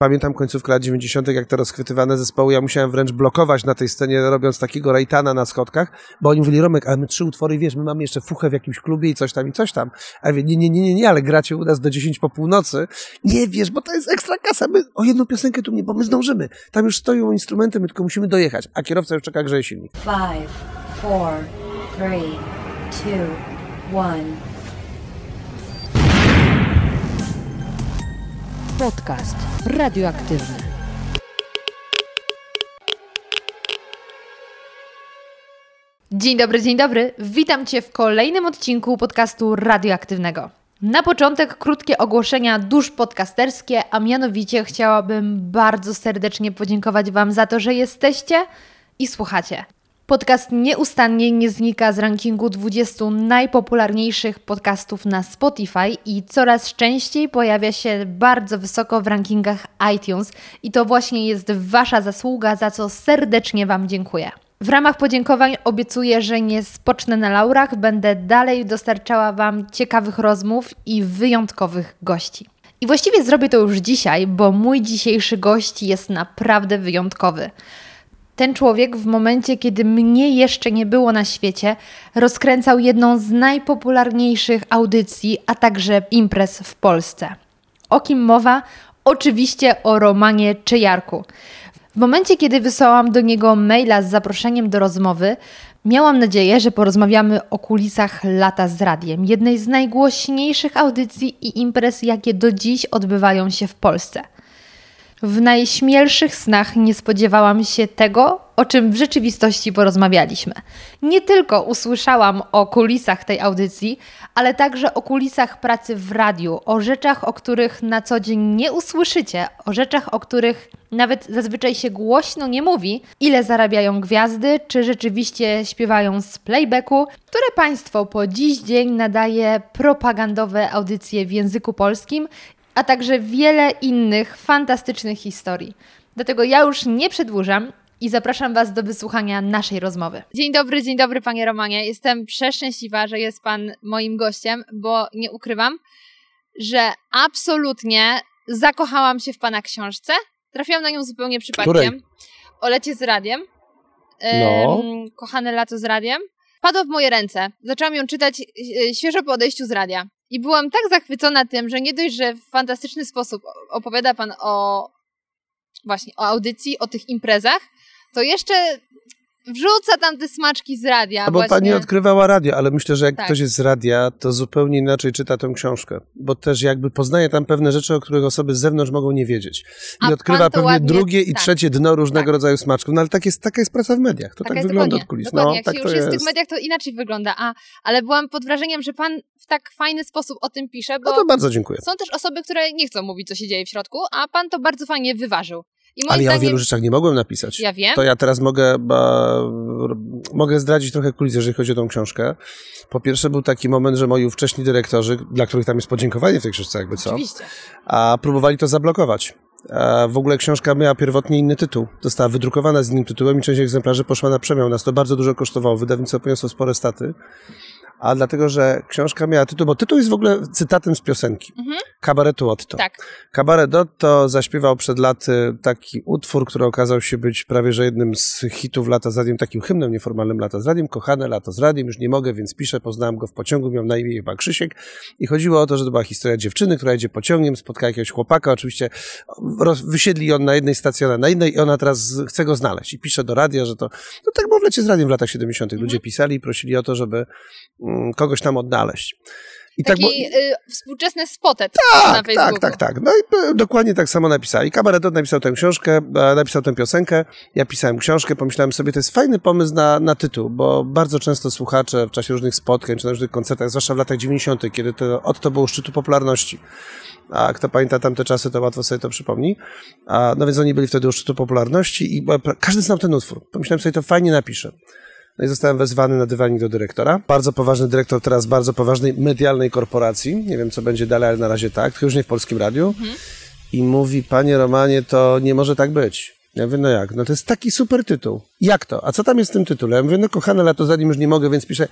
Pamiętam końcówkę lat 90., jak te rozchwytywane zespoły, ja musiałem wręcz blokować na tej scenie, robiąc takiego rejtana na schodkach, bo oni mówili, Romek, ale my trzy utwory, wiesz, my mamy jeszcze fuchę w jakimś klubie i coś tam, i coś tam. A ja nie, nie, nie, nie, nie, ale gracie u nas do 10 po północy. Nie, wiesz, bo to jest ekstra kasa, my o jedną piosenkę tu nie, bo my zdążymy. Tam już stoją instrumenty, my tylko musimy dojechać, a kierowca już czeka, grzeje silnik. Five, four, three, two, one. Podcast radioaktywny. Dzień dobry, dzień dobry. Witam Cię w kolejnym odcinku podcastu radioaktywnego. Na początek krótkie ogłoszenia dusz podcasterskie, a mianowicie chciałabym bardzo serdecznie podziękować Wam za to, że jesteście i słuchacie. Podcast nieustannie nie znika z rankingu 20 najpopularniejszych podcastów na Spotify i coraz częściej pojawia się bardzo wysoko w rankingach iTunes i to właśnie jest Wasza zasługa, za co serdecznie Wam dziękuję. W ramach podziękowań obiecuję, że nie spocznę na laurach, będę dalej dostarczała Wam ciekawych rozmów i wyjątkowych gości. I właściwie zrobię to już dzisiaj, bo mój dzisiejszy gość jest naprawdę wyjątkowy. Ten człowiek w momencie, kiedy mnie jeszcze nie było na świecie, rozkręcał jedną z najpopularniejszych audycji, a także imprez w Polsce. O kim mowa? Oczywiście o Romanie Czyjarku. W momencie, kiedy wysłałam do niego maila z zaproszeniem do rozmowy, miałam nadzieję, że porozmawiamy o kulisach lata z radiem, jednej z najgłośniejszych audycji i imprez, jakie do dziś odbywają się w Polsce. W najśmielszych snach nie spodziewałam się tego, o czym w rzeczywistości porozmawialiśmy. Nie tylko usłyszałam o kulisach tej audycji, ale także o kulisach pracy w radiu, o rzeczach, o których na co dzień nie usłyszycie, o rzeczach, o których nawet zazwyczaj się głośno nie mówi, ile zarabiają gwiazdy, czy rzeczywiście śpiewają z playbacku, które państwo po dziś dzień nadaje propagandowe audycje w języku polskim a także wiele innych fantastycznych historii. Dlatego ja już nie przedłużam i zapraszam Was do wysłuchania naszej rozmowy. Dzień dobry, dzień dobry Panie Romanie. Jestem przeszczęśliwa, że jest Pan moim gościem, bo nie ukrywam, że absolutnie zakochałam się w Pana książce. Trafiłam na nią zupełnie przypadkiem. Której? O lecie z radiem. No. Kochane lato z radiem. Padła w moje ręce. Zaczęłam ją czytać e, świeżo po odejściu z radia. I byłam tak zachwycona tym, że nie dość, że w fantastyczny sposób opowiada pan o właśnie o audycji, o tych imprezach, to jeszcze wrzuca tam te smaczki z radia. A bo właśnie. pani odkrywała radio, ale myślę, że jak Tak. ktoś jest z radia, to zupełnie inaczej czyta tę książkę, bo też jakby poznaje tam pewne rzeczy, o których osoby z zewnątrz mogą nie wiedzieć. I A odkrywa pewnie ładnie- drugie i tak. trzecie dno różnego Tak. rodzaju smaczków. No ale tak jest, taka jest praca w mediach. To tak jest wygląda od kulis. Dokładnie. No, Jak tak się już jest w tych mediach, to inaczej wygląda. A, ale byłam pod wrażeniem, że pan w tak fajny sposób o tym pisze, bo No to bardzo dziękuję. są też osoby, które nie chcą mówić, co się dzieje w środku, a pan to bardzo fajnie wyważył. Ale ja o wielu rzeczach nie mogłem napisać. Ja wiem. To ja teraz mogę, ba, mogę zdradzić trochę kulis, jeżeli chodzi o tą książkę. Po pierwsze był taki moment, że moi ówcześni dyrektorzy, dla których tam jest podziękowanie w tej książce jakby co, Oczywiście. a próbowali to zablokować. A w ogóle książka miała pierwotnie inny tytuł. Została wydrukowana z innym tytułem i część egzemplarzy poszła na przemiał. Nas to bardzo dużo kosztowało. Wydawnictwo poniosło spore staty. A dlatego, że książka miała tytuł, bo tytuł jest w ogóle cytatem z piosenki. Mhm. Kabaretu Otto. Tak. Kabaret Otto zaśpiewał przed laty taki utwór, który okazał się być prawie że jednym z hitów lata z radiem, takim hymnem nieformalnym lata z radiem. Kochane lato z radiem, już nie mogę, więc piszę, poznałem go w pociągu, miał na imię chyba Krzysiek i chodziło o to, że to była historia dziewczyny, która jedzie pociągiem, spotka jakiegoś chłopaka, oczywiście wysiedli on na jednej stacji, ona na innej i ona teraz chce go znaleźć i pisze do radia, że to, no tak było w lecie z radiem w latach 70. Ludzie pisali i prosili o to, żeby kogoś tam odnaleźć. I Taki było- y, współczesny spotet na tak, Facebooku. tak, tak, tak. No i dokładnie tak samo napisali. Kabaretot napisał tę książkę, e, napisał tę piosenkę, ja pisałem książkę, pomyślałem sobie, to jest fajny pomysł na, na tytuł, bo bardzo często słuchacze w czasie różnych spotkań, czy na różnych koncertach, zwłaszcza w latach 90., kiedy to Otto był u szczytu popularności, a kto pamięta tamte czasy, to łatwo sobie to przypomni. A, no więc oni byli wtedy u szczytu popularności i każdy znał ten utwór. Pomyślałem sobie, to fajnie napiszę. No i zostałem wezwany na dywanik do dyrektora. Bardzo poważny dyrektor teraz bardzo poważnej medialnej korporacji. Nie wiem, co będzie dalej, ale na razie tak. Tylko już nie w Polskim Radiu. I mówi, panie Romanie, to nie może tak być. Ja mówię, no jak? No to jest taki super tytuł. Jak to? A co tam jest w tym tytule? Ja mówię, no kochane lato za nim już nie mogę, więc piszę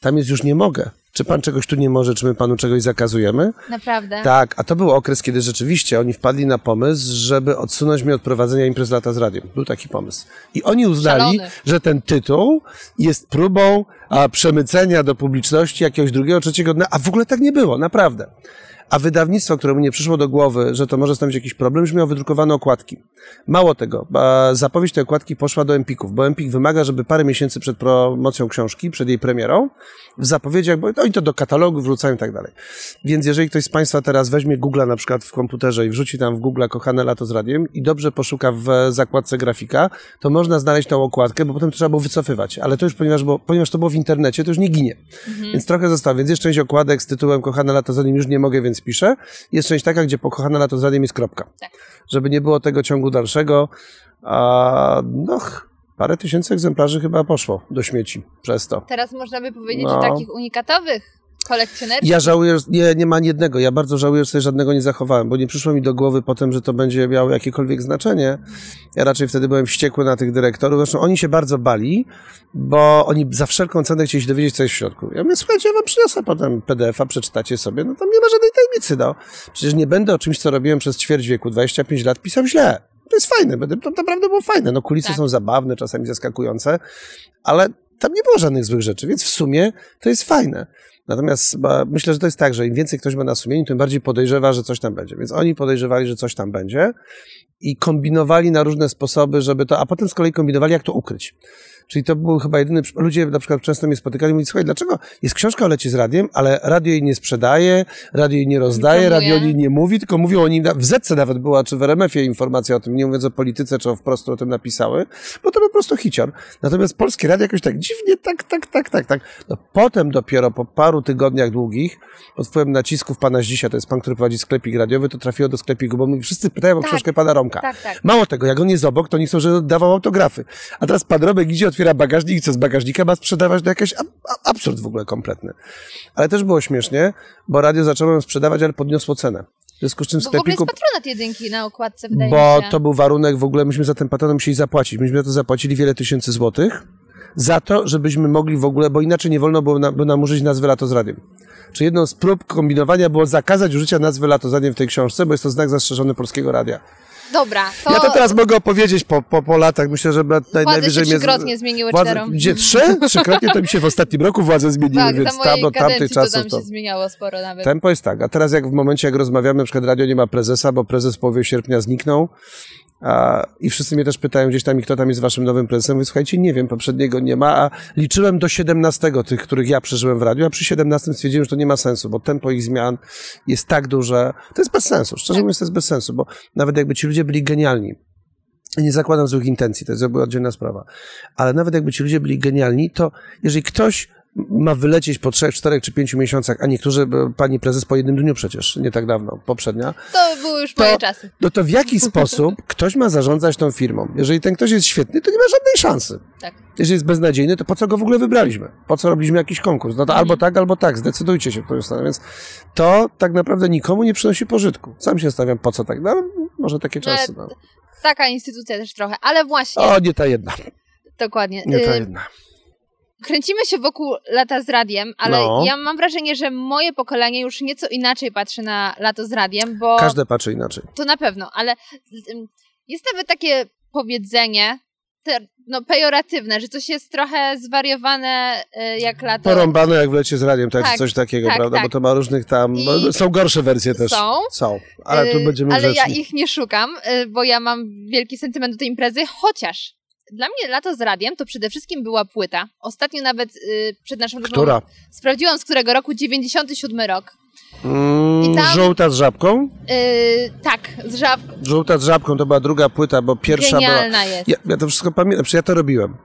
Tam jest już nie mogę. Czy pan czegoś tu nie może, czy my panu czegoś zakazujemy? Naprawdę? Tak, a to był okres, kiedy rzeczywiście oni wpadli na pomysł, żeby odsunąć mnie od prowadzenia imprez lata z radiem. Był taki pomysł. I oni uznali, Szalony. że ten tytuł jest próbą a, przemycenia do publiczności jakiegoś drugiego, trzeciego dnia, a w ogóle tak nie było, naprawdę. A wydawnictwo, któremu nie przyszło do głowy, że to może stanowić jakiś problem, już miało wydrukowane okładki. Mało tego, zapowiedź tej okładki poszła do Empików, bo Empik wymaga, żeby parę miesięcy przed promocją książki, przed jej premierą, w zapowiedziach, bo oni to do katalogu wrzucają i tak dalej. Więc jeżeli ktoś z Państwa teraz weźmie Google na przykład w komputerze i wrzuci tam w Google kochane lato z radiem i dobrze poszuka w zakładce grafika, to można znaleźć tą okładkę, bo potem trzeba było wycofywać. Ale to już, ponieważ, bo, ponieważ to było w internecie, to już nie ginie. Więc trochę zostało. Więc jest część okładek z tytułem kochane lato z radiem już nie mogę, więc piszę. Jest część taka, gdzie po kochane lato z radiem jest kropka. Tak. Żeby nie było tego ciągu dalszego. A, no, parę tysięcy egzemplarzy chyba poszło do śmieci przez to. Teraz można by powiedzieć, No. że takich unikatowych kolekcjonerskich. Ja żałuję, że- nie, nie ma ani jednego. Ja bardzo żałuję, że sobie żadnego nie zachowałem, bo nie przyszło mi do głowy potem, że to będzie miało jakiekolwiek znaczenie. Ja raczej wtedy byłem wściekły na tych dyrektorów. Zresztą oni się bardzo bali, bo oni za wszelką cenę chcieli się dowiedzieć, co jest w środku. Ja mówię, słuchajcie, ja wam przyniosę potem PDF-a, przeczytacie sobie. No tam nie ma żadnej tajemnicy, no. Przecież nie będę o czymś, co robiłem przez ćwierć wieku, 25 lat, pisał źle. To jest fajne, to naprawdę było fajne. No kulisy Tak. są zabawne, czasami zaskakujące, ale tam nie było żadnych złych rzeczy, więc w sumie to jest fajne. Natomiast myślę, że to jest tak, że im więcej ktoś ma na sumieniu, tym bardziej podejrzewa, że coś tam będzie. Więc oni podejrzewali, że coś tam będzie i kombinowali na różne sposoby, żeby to, a potem z kolei kombinowali, jak to ukryć. Czyli to był chyba jedyny, ludzie na przykład często mnie spotykali i mówili, słuchaj, dlaczego jest książka o lecie z radiem, ale radio jej nie sprzedaje, radio jej nie rozdaje, promuje. radio o niej nie mówi, tylko mówią o nim, w Zetce nawet była, czy w RMF-ie informacja o tym, nie mówiąc o polityce, czy o wprost o tym napisały, bo to był po prostu hicior. Natomiast polskie radio jakoś tak dziwnie, tak, tak, tak, tak, tak. No potem dopiero po paru tygodniach długich, pod wpływem nacisków pana Zdzisia, to jest pan, który prowadzi sklepik radiowy, to trafiło do sklepiku, bo my wszyscy pytają o Tak. książkę pana Romka. Tak, tak. Mało tego, jak on jest obok, to nie chcą, żeby dawał autografy. A teraz pan Romek idzie, otwiera bagażnik i co z bagażnika ma sprzedawać do jakiś absurd w ogóle kompletny. Ale też było śmiesznie, bo radio zaczęło ją sprzedawać, ale podniosło cenę. W związku z czym w Bo w ogóle sklepiku... jest patronat jedynki na okładce, wydaje Bo to był warunek, w ogóle myśmy za ten patronat musieli zapłacić. Myśmy za to zapłacili wiele tysięcy złotych, za to, żebyśmy mogli w ogóle, bo inaczej nie wolno było, na, było nam użyć nazwy Lato z Radiem. Czy jedną z prób kombinowania było zakazać użycia nazwy Lato z Radiem w tej książce, bo jest to znak zastrzeżony Polskiego Radia. Dobra, to... Ja to teraz mogę opowiedzieć po, po, po latach. Myślę, że naj, najwyżej się mnie... trzykrotnie zmieniły władze, czterom. Gdzie trzy? Trzykrotnie to mi się w ostatnim roku władze zmieniły, Tak, więc tam od tamtych kadencji to czasów tam to... się zmieniało sporo nawet. Tempo jest tak, a teraz jak w momencie, jak rozmawiamy, na przykład radio nie ma prezesa, bo prezes w połowie sierpnia zniknął a, i wszyscy mnie też pytają gdzieś tam, kto tam jest waszym nowym prezesem. Mówię, słuchajcie, nie wiem, poprzedniego nie ma, a liczyłem do 17 tych, których ja przeżyłem w radiu, a przy 17 stwierdziłem, że to nie ma sensu, bo tempo ich zmian jest tak duże. To jest bez sensu, szczerze mówiąc, to jest bez sensu, bo nawet jakby ci ludzie byli genialni, nie zakładam złych intencji, to jest jakby oddzielna sprawa. Ale nawet jakby ci ludzie byli genialni, to jeżeli ktoś ma wylecieć po trzech, czterech czy pięciu miesiącach, a niektórzy, e, pani prezes po jednym dniu przecież, nie tak dawno, poprzednia, To były już To- moje czasy. no to w jaki sposób ktoś ma zarządzać tą firmą? Jeżeli ten ktoś jest świetny, to nie ma żadnej szansy. Tak. Jeżeli jest beznadziejny, to po co go w ogóle wybraliśmy? Po co robiliśmy jakiś konkurs? No to albo tak, albo tak, zdecydujcie się w którą stronę. Więc to tak naprawdę nikomu nie przynosi pożytku. Sam się stawiam, po co tak? No, może takie czasy. No. Taka instytucja też trochę, ale właśnie, O, nie ta jedna. dokładnie. Nie ta Y, jedna. Kręcimy się wokół lata z radiem, ale No. ja mam wrażenie, że moje pokolenie już nieco inaczej patrzy na lato z radiem, bo Każde patrzy inaczej. to na pewno, ale ym, jest nawet takie powiedzenie, te, no pejoratywne, że coś jest trochę zwariowane y, jak lato. Porąbane jak w lecie z radiem, tak, Tak, coś takiego, tak, prawda? tak. Bo to ma różnych tam. I- Są gorsze wersje też. Są. Są. Ale tu Y, będziemy Ale ja grzeczni. ich nie szukam, y, bo ja mam wielki sentyment do tej imprezy, chociaż dla mnie lato z radiem to przede wszystkim była płyta. Ostatnio nawet y, przed naszą rozmową Która? sprawdziłam z którego roku, 97 rok. Mm, I tam- Żółta z żabką? Y, tak, z żab... Żółta z żabką to była druga płyta, bo pierwsza była. Genialna jest. Ja, ja to wszystko pamiętam, przecież ja to robiłem.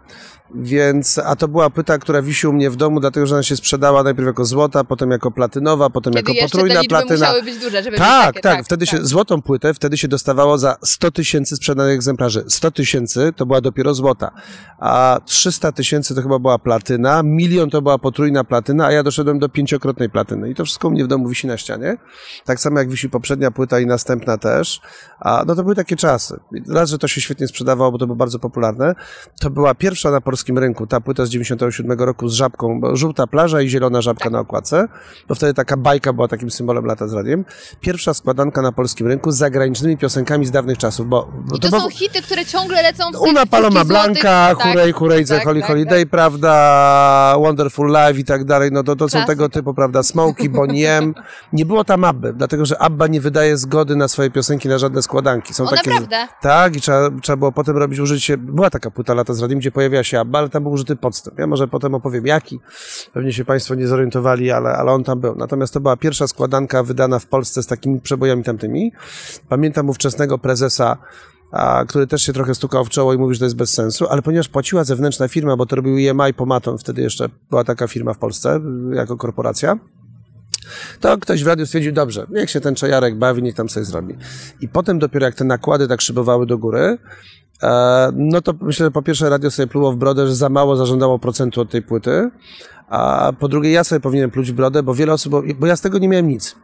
Więc, a to była płyta, która wisi u mnie w domu, dlatego że ona się sprzedała najpierw jako złota, potem jako platynowa, potem Kiedy jako te potrójna liczby platyna. musiały być duże, żeby Tak, takie. tak, wtedy się, złotą płytę wtedy się dostawało za 100 tysięcy sprzedanych egzemplarzy. 100 tysięcy to była dopiero złota, a 300 tysięcy to chyba była platyna, milion to była potrójna platyna, a ja doszedłem do pięciokrotnej platyny i to wszystko u mnie w domu wisi na ścianie. Tak samo jak wisi poprzednia płyta i następna też. A no to były takie czasy. Raz, że to się świetnie sprzedawało, bo to było bardzo popularne. To była pierwsza na polskim polskim rynku, ta płyta z 97 roku z żabką, bo żółta plaża i zielona żabka na okładce, bo wtedy taka bajka była takim symbolem lata z radiem. Pierwsza składanka na polskim rynku z zagranicznymi piosenkami z dawnych czasów, bo... bo I to bo- są hity, które ciągle lecą w Una Paloma Blanca, tak, Hurej, Hurejce, tak, Holy tak, Holiday, prawda, Wonderful Life i tak dalej, no to, to są tego typu, prawda, Smokey, Bonnie M. Nie było tam Abby, dlatego że Abba nie wydaje zgody na swoje piosenki, na żadne składanki. Są O, takie, naprawdę? Tak, i trzeba, trzeba było potem robić użycie, była taka płyta lata z radiem, gdzie pojawiła się Abba, ale tam był użyty podstęp. Ja może potem opowiem jaki, pewnie się Państwo nie zorientowali, ale, ale on tam był. Natomiast to była pierwsza składanka wydana w Polsce z takimi przebojami tamtymi. Pamiętam ówczesnego prezesa a, który też się trochę stukał w czoło i mówi, że to jest bez sensu, ale ponieważ płaciła zewnętrzna firma, bo to robił EMI Pomaton, wtedy jeszcze była taka firma w Polsce jako korporacja, to ktoś w radiu stwierdził, dobrze, niech się ten czajarek bawi, niech tam sobie zrobi. I potem dopiero jak te nakłady tak szybowały do góry, no to myślę, że po pierwsze radio sobie pluło w brodę, że za mało zażądało procentu od tej płyty, a po drugie ja sobie powinienem pluć w brodę, bo wiele osób, bo ja z tego nie miałem nic.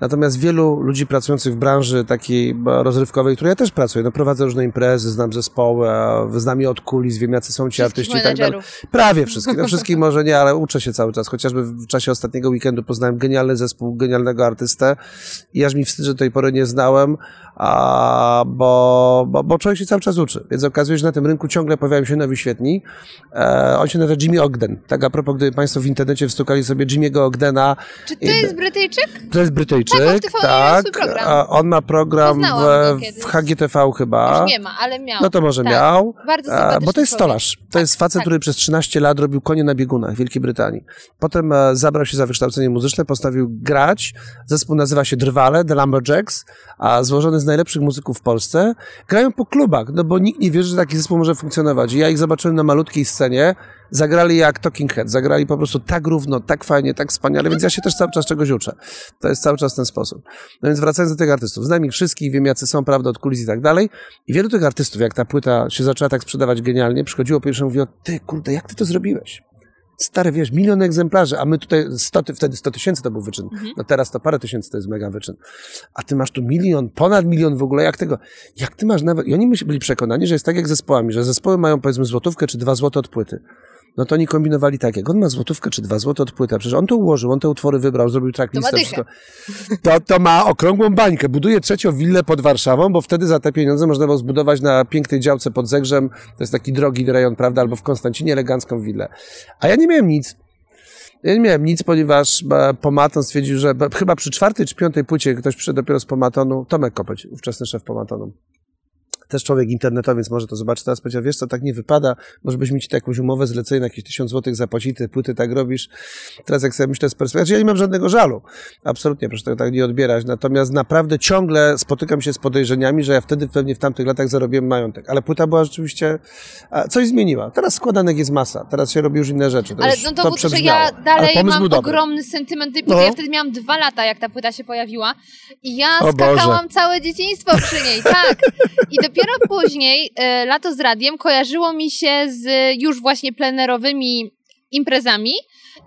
Natomiast wielu ludzi pracujących w branży takiej rozrywkowej, której ja też pracuję, no prowadzę różne imprezy, znam zespoły, znam je od kulis, wiem jacy są ci artyści i tak dalej. Prawie wszystkich, no wszystkich może nie, ale uczę się cały czas. Chociażby w czasie ostatniego weekendu poznałem genialny zespół, genialnego artystę i aż mi wstyd, że do tej pory nie znałem, a, bo, bo, bo człowiek się cały czas uczy. Więc okazuje się, że na tym rynku ciągle pojawiają się nowi świetni. E, on się nazywa Jimmy Ogden. Tak a propos, gdyby Państwo w internecie wstukali sobie Jimmy'ego Ogdena, Czy to I- jest Brytyjczyk? to jest Brytyjczyk, Tak, on tak. program. on ma program w, w HGTV chyba. Już nie ma, ale miał. No to może Tak. miał. Bardzo A, bo to jest stolarz. To jest facet, tak. który przez 13 lat robił konie na biegunach w Wielkiej Brytanii. Potem e, zabrał się za wykształcenie muzyczne, postanowił grać. Zespół nazywa się Drwale, The Lumberjacks, a złożony z najlepszych muzyków w Polsce. Grają po klubach, no bo nikt nie wierzy, że taki zespół może funkcjonować. I ja ich zobaczyłem na malutkiej scenie. Zagrali jak Talking Head, zagrali po prostu tak równo, tak fajnie, tak wspaniale, więc ja się też cały czas czegoś uczę. To jest cały czas ten sposób. No więc wracając do tych artystów, znam ich wszystkich, wiem jacy są, prawda, od kulis i tak dalej. I wielu tych artystów, jak ta płyta się zaczęła tak sprzedawać genialnie, przychodziło pierwsze i mówiło, ty kurde, jak ty to zrobiłeś? Stary, wiesz, milion egzemplarzy, a my tutaj 100, ty- wtedy 100 tysięcy to był wyczyn. No teraz to parę tysięcy to jest mega wyczyn. A ty masz tu milion, ponad milion w ogóle, jak tego? Jak ty masz nawet... I oni byli przekonani, że jest tak jak z zespołami, że zespoły mają powiedzmy złotówkę czy dwa złote od płyty. No to oni kombinowali tak, jak on ma złotówkę czy dwa złote od płyty, a przecież on to ułożył, on te utwory wybrał, zrobił tracklistę, To wszystko. To, to ma okrągłą bańkę. Buduje trzecią willę pod Warszawą, bo wtedy za te pieniądze można było zbudować na pięknej działce pod Zegrzem, to jest taki drogi rejon, prawda, albo w Konstancinie elegancką willę. A ja nie miałem nic. Ja nie miałem nic, ponieważ e, Pomaton stwierdził, że chyba przy czwartej czy piątej płycie ktoś przyszedł dopiero z Pomatonu, Tomek Kopeć, ówczesny szef Pomatonu. Też człowiek internetowy, więc może to zobaczy. Teraz powiedział, wiesz co, tak nie wypada, może byśmy ci jakąś umowę zlecenie na jakieś tysiąc złotych zapłacić, te płyty tak robisz. Teraz jak sobie myślę z perspektywy, znaczy ja nie mam żadnego żalu. Absolutnie, proszę tego tak nie odbierać. Natomiast naprawdę ciągle spotykam się z podejrzeniami, że ja wtedy pewnie w tamtych latach zarobiłem majątek. Ale płyta była rzeczywiście, coś zmieniła. Teraz składanek jest masa, teraz się robi już inne rzeczy. To Ale już, no to, że przebrzmiało. ja Ale dalej mam ogromny sentyment tej płyty. No. Ja wtedy miałam dwa lata, jak ta płyta się pojawiła. I ja O Boże. skakałam całe dzieciństwo przy niej, tak. I dopiero później, e, lato z radiem, kojarzyło mi się z już właśnie plenerowymi imprezami.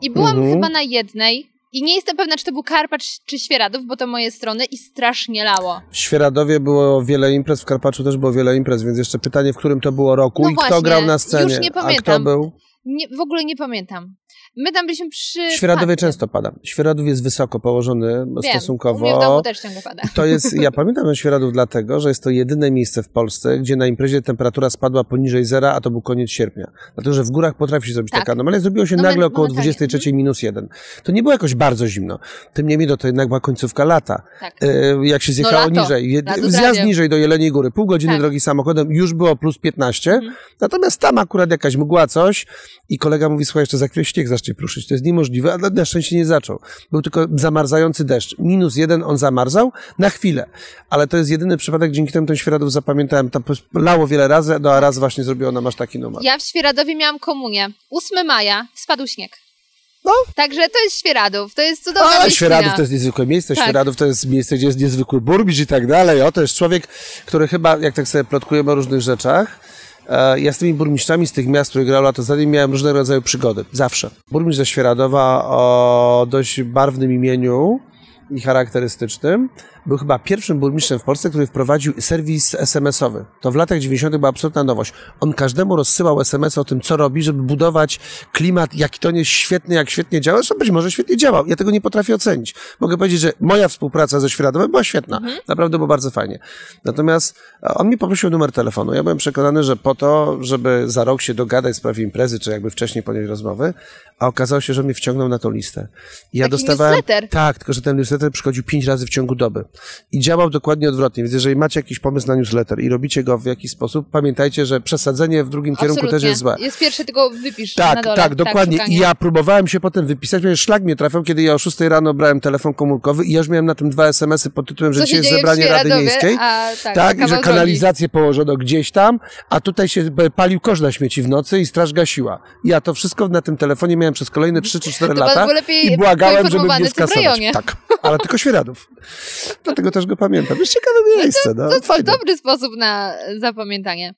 I byłam Mhm. chyba na jednej. I nie jestem pewna, czy to był Karpacz, czy Świeradów, bo to moje strony i strasznie lało. W Świeradowie było wiele imprez, w Karpaczu też było wiele imprez, więc jeszcze pytanie, w którym to było roku No i kto właśnie, grał na scenie. już nie A kto pamiętam. był? Nie, w ogóle nie pamiętam. My tam byliśmy przy... Świeradowie często pada. Świeradów jest wysoko położony Wiem, stosunkowo. Mnie w domu też ciągle pada. To jest, ja pamiętam Świeradów dlatego, że jest to jedyne miejsce w Polsce, gdzie na imprezie temperatura spadła poniżej zera, a to był koniec sierpnia. Dlatego, że w górach potrafi się zrobić Tak. taka anomalia. Zrobiło się No, nagle men- około momentalnie. 23 minus 1. To nie było jakoś bardzo zimno. Tym niemniej no, to jednak była końcówka lata. Tak. E, jak się zjechało lato. niżej, je- zjazd niżej do Jeleniej Góry, pół godziny Tak. drogi samochodem, już było plus 15, Mhm. natomiast tam akurat jakaś mgła, coś i kolega mówi, słuchaj, jeszcze za chwilę śnieg zacznie pruszyć, to jest niemożliwe, a na- na szczęście nie zaczął. Był tylko zamarzający deszcz. Minus jeden on zamarzał na chwilę, ale to jest jedyny przypadek, dzięki temu ten Świeradów zapamiętałem, tam lało wiele razy, no a raz właśnie zrobiło nam aż taki numer. Ja w Świeradowie miałam komunię. 8 maja spadł śnieg. No. Także to jest Świeradów, to jest cudowna Ale mieścina. Świeradów to jest niezwykłe miejsce, Tak. Świeradów to jest miejsce, gdzie jest niezwykły burmistrz i tak dalej. O, to jest człowiek, który chyba, jak tak sobie plotkujemy o różnych rzeczach, ja z tymi burmistrzami z tych miast, które grał lato za nim, miałem różnego rodzaju przygody. Zawsze. Burmistrz ze Świeradowa o dość barwnym imieniu i charakterystycznym, był chyba pierwszym burmistrzem w Polsce, który wprowadził serwis SMS-owy. To w latach 90. była absolutna nowość. On każdemu rozsyłał SMS o tym, co robi, żeby budować klimat, jaki to nie jest świetny, jak świetnie działa, że być może świetnie działał. Ja tego nie potrafię ocenić. Mogę powiedzieć, że moja współpraca ze Świeradomem była świetna. Naprawdę było bardzo fajnie. Natomiast e, on mi poprosił numer telefonu. Ja byłem przekonany, że po to, żeby za rok się dogadać w sprawie imprezy, czy jakby wcześniej podjąć rozmowy, a okazało się, że mnie wciągnął na tą listę. I ja Taki dostawałem. newsletter. Tak, tylko że ten newsletter przychodził pięć razy w ciągu doby. I działał dokładnie odwrotnie. Więc jeżeli macie jakiś pomysł na newsletter i robicie go w jakiś sposób, pamiętajcie, że przesadzenie w drugim kierunku też Absolutnie. jest złe. Jest pierwsze, tylko wypisz na Tak, dole. tak, dokładnie. szukanie. I ja próbowałem się potem wypisać, ponieważ szlak mnie trafiał, kiedy ja o 6 rano brałem telefon komórkowy i ja już miałem na tym dwa SMS-y pod tytułem, że dzisiaj jest zebranie Rady Świeradowie, Miejskiej. a, tak, Tak, i że drogi. kanalizację położono gdzieś tam, a tutaj się palił kosz na śmieci w nocy i straż gasiła. Ja to wszystko na tym telefonie miałem przez kolejne 3 czy 4 To pan lata i błagałem, żeby mnie skasować. Tak, ale tylko Świeradów. Dlatego też go pamiętam. Jest ciekawe miejsce, no, To fajne. dobry sposób na zapamiętanie.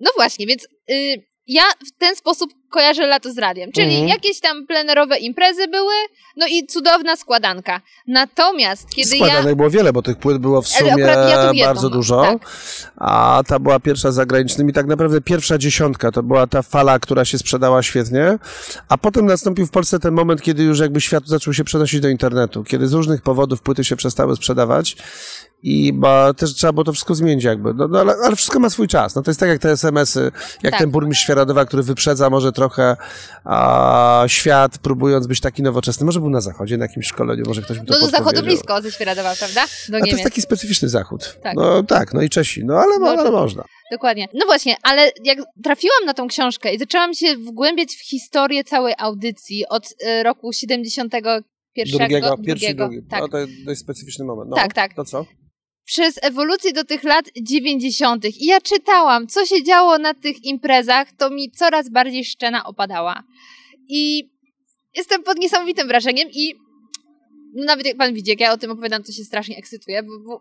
No właśnie, więc y, ja w ten sposób kojarzę lato z radiem. Czyli Mhm. jakieś tam plenerowe imprezy były, no i cudowna składanka. Natomiast kiedy Składanek ja... było wiele, bo tych płyt było w Ale sumie ja bardzo dużo. tak. A ta była pierwsza zagranicznymi, tak naprawdę pierwsza dziesiątka to była ta fala, która się sprzedała świetnie. A potem nastąpił w Polsce ten moment, kiedy już jakby świat zaczął się przenosić do internetu, kiedy z różnych powodów płyty się przestały sprzedawać. I bo też trzeba było to wszystko zmienić jakby. No, no ale, ale wszystko ma swój czas. No to jest tak jak te SMS-y, jak Tak. ten burmistrz Świeradowa, który wyprzedza może trochę a, świat, próbując być taki nowoczesny. Może był na zachodzie, na jakimś szkoleniu, może ktoś mi to No do zachodu blisko ze Świeradowa, prawda? Do A to jest taki specyficzny zachód. Tak. No tak, no i Czesi. No ale, No, ale można. Dokładnie. No właśnie, ale jak trafiłam na tą książkę i zaczęłam się wgłębiać w historię całej audycji od y, roku 71. Drugiego, pierwszy drugiego, drugi. tak. No to jest dość specyficzny moment. No, Tak, tak. To co? Przez ewolucję do tych lat 90. I ja czytałam, co się działo na tych imprezach, to mi coraz bardziej szczena opadała. I jestem pod niesamowitym wrażeniem i no nawet jak pan widzi, jak ja o tym opowiadam, to się strasznie ekscytuję, bo, bo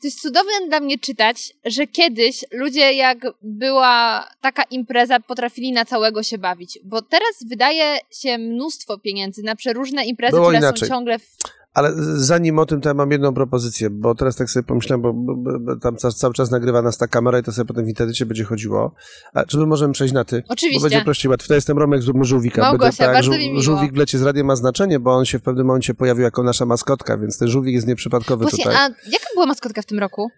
to jest cudowne dla mnie czytać, że kiedyś ludzie, jak była taka impreza, potrafili na całego się bawić. Bo teraz wydaje się mnóstwo pieniędzy na przeróżne imprezy, Było które inaczej. są ciągle w Ale zanim o tym, to ja mam jedną propozycję, bo teraz tak sobie pomyślałem, bo, bo, bo, tam ca- cały czas nagrywa nas ta kamera i to sobie potem w internecie będzie chodziło. A czy my możemy przejść na ty? Oczywiście. Bo będzie prościej, łatwo. To jestem Romek z Żółwika. Małgosia, tak, bardzo Żół- mi miło. Żółwik w lecie z radiem ma znaczenie, bo on się w pewnym momencie pojawił jako nasza maskotka, więc ten żółwik jest nieprzypadkowy Właśnie, tutaj. a jaka była maskotka w tym roku?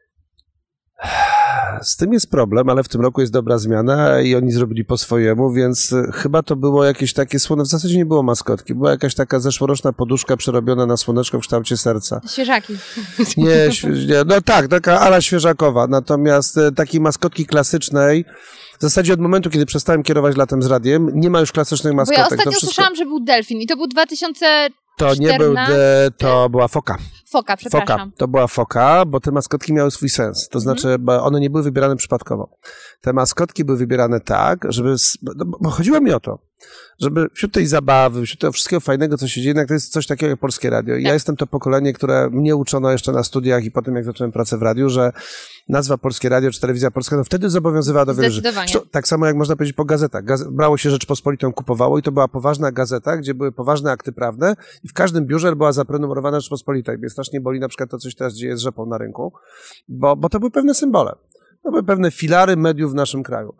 Z tym jest problem, ale w tym roku jest dobra zmiana i oni zrobili po swojemu, więc y, chyba to było jakieś takie słone. W zasadzie nie było maskotki. Była jakaś taka zeszłoroczna poduszka przerobiona na słoneczko w kształcie serca. Świeżaki. Nie, nie no tak, taka ala świeżakowa. Natomiast e, takiej maskotki klasycznej, w zasadzie od momentu, kiedy przestałem kierować latem z radiem, nie ma już klasycznych Bo maskotek. ja ostatnio wszystko, słyszałam, że był delfin i to był 2000 to nie był, 14. de, to była foka. Foka, Foka. przepraszam. To była foka, bo te maskotki miały swój sens. To Mhm. znaczy, bo one nie były wybierane przypadkowo. Te maskotki były wybierane tak, żeby. Bo chodziło mi o to, żeby wśród tej zabawy, wśród tego wszystkiego fajnego, co się dzieje, jednak to jest coś takiego jak polskie radio. I Ja Tak. jestem to pokolenie, które mnie uczono jeszcze na studiach i potem, jak zacząłem pracę w radiu, że nazwa Polskie Radio czy Telewizja Polska, no wtedy zobowiązywała do wielu rzeczy. Tak samo jak można powiedzieć po gazetach. Gaz brało się Rzeczpospolitą, kupowało i to była poważna gazeta, gdzie były poważne akty prawne i w każdym biurze była zaprenumerowana Rzeczpospolita. I mnie strasznie boli na przykład to, coś teraz dzieje z rzepą na rynku, bo, bo to były pewne symbole. To były pewne filary mediów w naszym kraju.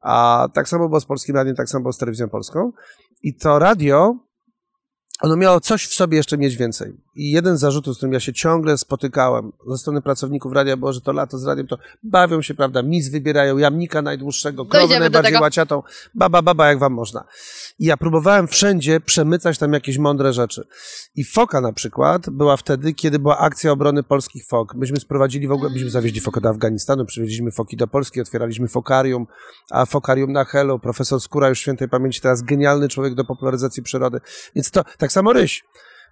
A tak samo było z Polskim Radiem, tak samo było z Telewizją Polską. I to radio, ono miało coś w sobie jeszcze mieć więcej. I jeden z zarzutów, z którym ja się ciągle spotykałem ze strony pracowników radia, było, że to lato z radiem to bawią się, prawda, mis wybierają, jamnika najdłuższego, Dojdziemy do najbardziej łaciatą, baba, baba, jak wam można. I ja próbowałem wszędzie przemycać tam jakieś mądre rzeczy. I foka na przykład była wtedy, kiedy była akcja obrony polskich fok. Myśmy sprowadzili w ogóle, myśmy zawieźli fokę do Afganistanu, przywieźliśmy foki do Polski, otwieraliśmy fokarium, a fokarium na Helu, profesor Skóra już świętej pamięci, teraz genialny człowiek do popularyzacji przyrody. Więc to, tak samo ryś.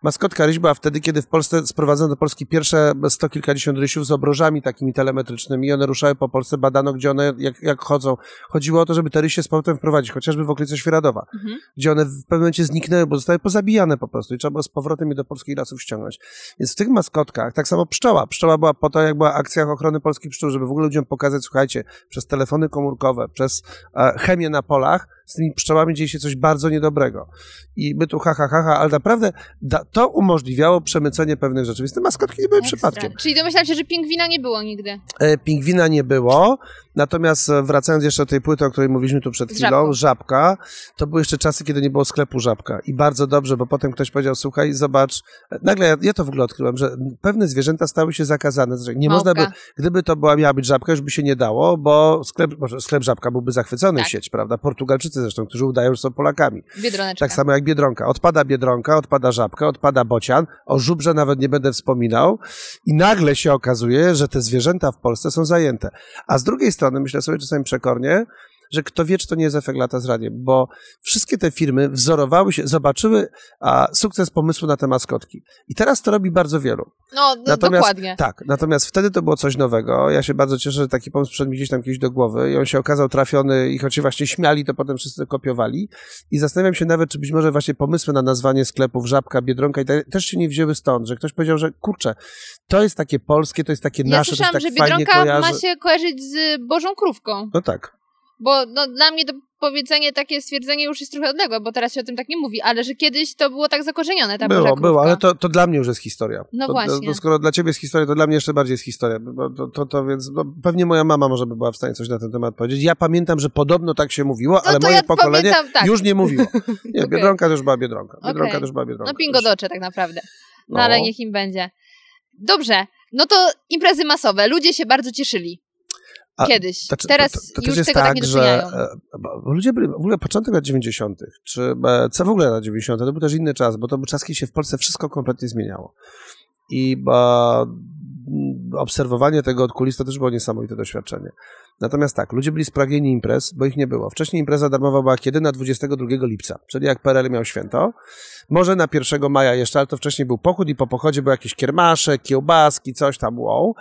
Maskotka ryś była wtedy, kiedy w Polsce sprowadzono do Polski pierwsze sto kilkadziesiąt rysiów z obrożami takimi telemetrycznymi i one ruszały po Polsce, badano gdzie one, jak, jak chodzą. Chodziło o to, żeby te rysie z powrotem wprowadzić, chociażby w okolice Świeradowa, Mhm. gdzie one w pewnym momencie zniknęły, bo zostały pozabijane po prostu i trzeba było z powrotem je do polskich lasów ściągnąć. Więc w tych maskotkach, tak samo pszczoła. Pszczoła była po to, jak była akcja ochrony polskich pszczół, żeby w ogóle ludziom pokazać, słuchajcie, przez telefony komórkowe, przez e, chemię na polach, z tymi pszczołami dzieje się coś bardzo niedobrego. I my tu ha, ha, ha, ha ale naprawdę da, to umożliwiało przemycenie pewnych rzeczy, więc te maskotki nie były Ekstra. przypadkiem. Czyli domyślam się, że pingwina nie było nigdy. E, Pingwina nie było, natomiast e, wracając jeszcze do tej płyty, o której mówiliśmy tu przed chwilą. Żabka, to były jeszcze czasy, kiedy nie było sklepu Żabka i bardzo dobrze, bo potem ktoś powiedział, słuchaj, zobacz, e, nagle ja, ja to w ogóle odkryłem, że pewne zwierzęta stały się zakazane, znaczy nie można by, gdyby to była, miała być Żabka, już by się nie dało, bo sklep, może sklep Żabka byłby zachwycony Tak. sieć, prawda, Portugalczycy zresztą, którzy udają, że są Polakami. Biedroneczka. Tak samo jak Biedronka. Odpada Biedronka, odpada Żabka, odpada Bocian. O żubrze nawet nie będę wspominał. I nagle się okazuje, że te zwierzęta w Polsce są zajęte. A z drugiej strony myślę sobie czasami przekornie, że kto wie, czy to nie jest efekt lata z radiem, bo wszystkie te firmy wzorowały się, zobaczyły a, sukces pomysłu na te maskotki. I teraz to robi bardzo wielu. No, Natomiast, dokładnie. Tak, natomiast wtedy to było coś nowego. Ja się bardzo cieszę, że taki pomysł przyszedł mi gdzieś tam kiedyś do głowy i on się okazał trafiony i choć się właśnie śmiali, to potem wszyscy kopiowali. I zastanawiam się nawet, czy być może właśnie pomysły na nazwanie sklepów Żabka, Biedronka i tak, też się nie wzięły stąd, że ktoś powiedział, że kurczę, to jest takie polskie, to jest takie Ja nasze, to jest tak że fajnie Biedronka kojarzy. ma się kojarzyć z Bożą Krówką. No tak. Bo no, dla mnie to powiedzenie, takie stwierdzenie już jest trochę odległe, bo teraz się o tym tak nie mówi, ale że kiedyś to było tak zakorzenione, ta Było, było, ale to, to dla mnie już jest historia. No to, właśnie. To, skoro dla ciebie jest historia, to dla mnie jeszcze bardziej jest historia. Bo to, to, to więc no, pewnie moja mama może by była w stanie coś na ten temat powiedzieć. Ja pamiętam, że podobno tak się mówiło, ale No to moje ja pokolenie pamiętam, tak. już nie mówiło. Nie, Okej. Biedronka też była Biedronka. Biedronka Okej. też była Biedronka. No pingodocze tak naprawdę. No, No. ale niech im będzie. Dobrze, no to imprezy masowe. Ludzie się bardzo cieszyli. A, Kiedyś. Znaczy, Teraz to, to, to też już jest tego tak, tak, nie że e, ludzie byli, w ogóle początek lat 90., czy e, co w ogóle lat 90., to był też inny czas, bo to był czas, kiedy się w Polsce wszystko kompletnie zmieniało. I bo, m, obserwowanie tego od kulis to też było niesamowite doświadczenie. Natomiast tak, ludzie byli spragnieni imprez, bo ich nie było. Wcześniej impreza darmowa była kiedy? Na 22 lipca, czyli jak PRL miał święto. Może na 1 maja jeszcze, ale to wcześniej był pochód i po pochodzie były jakieś kiermasze, kiełbaski, coś tam, wow.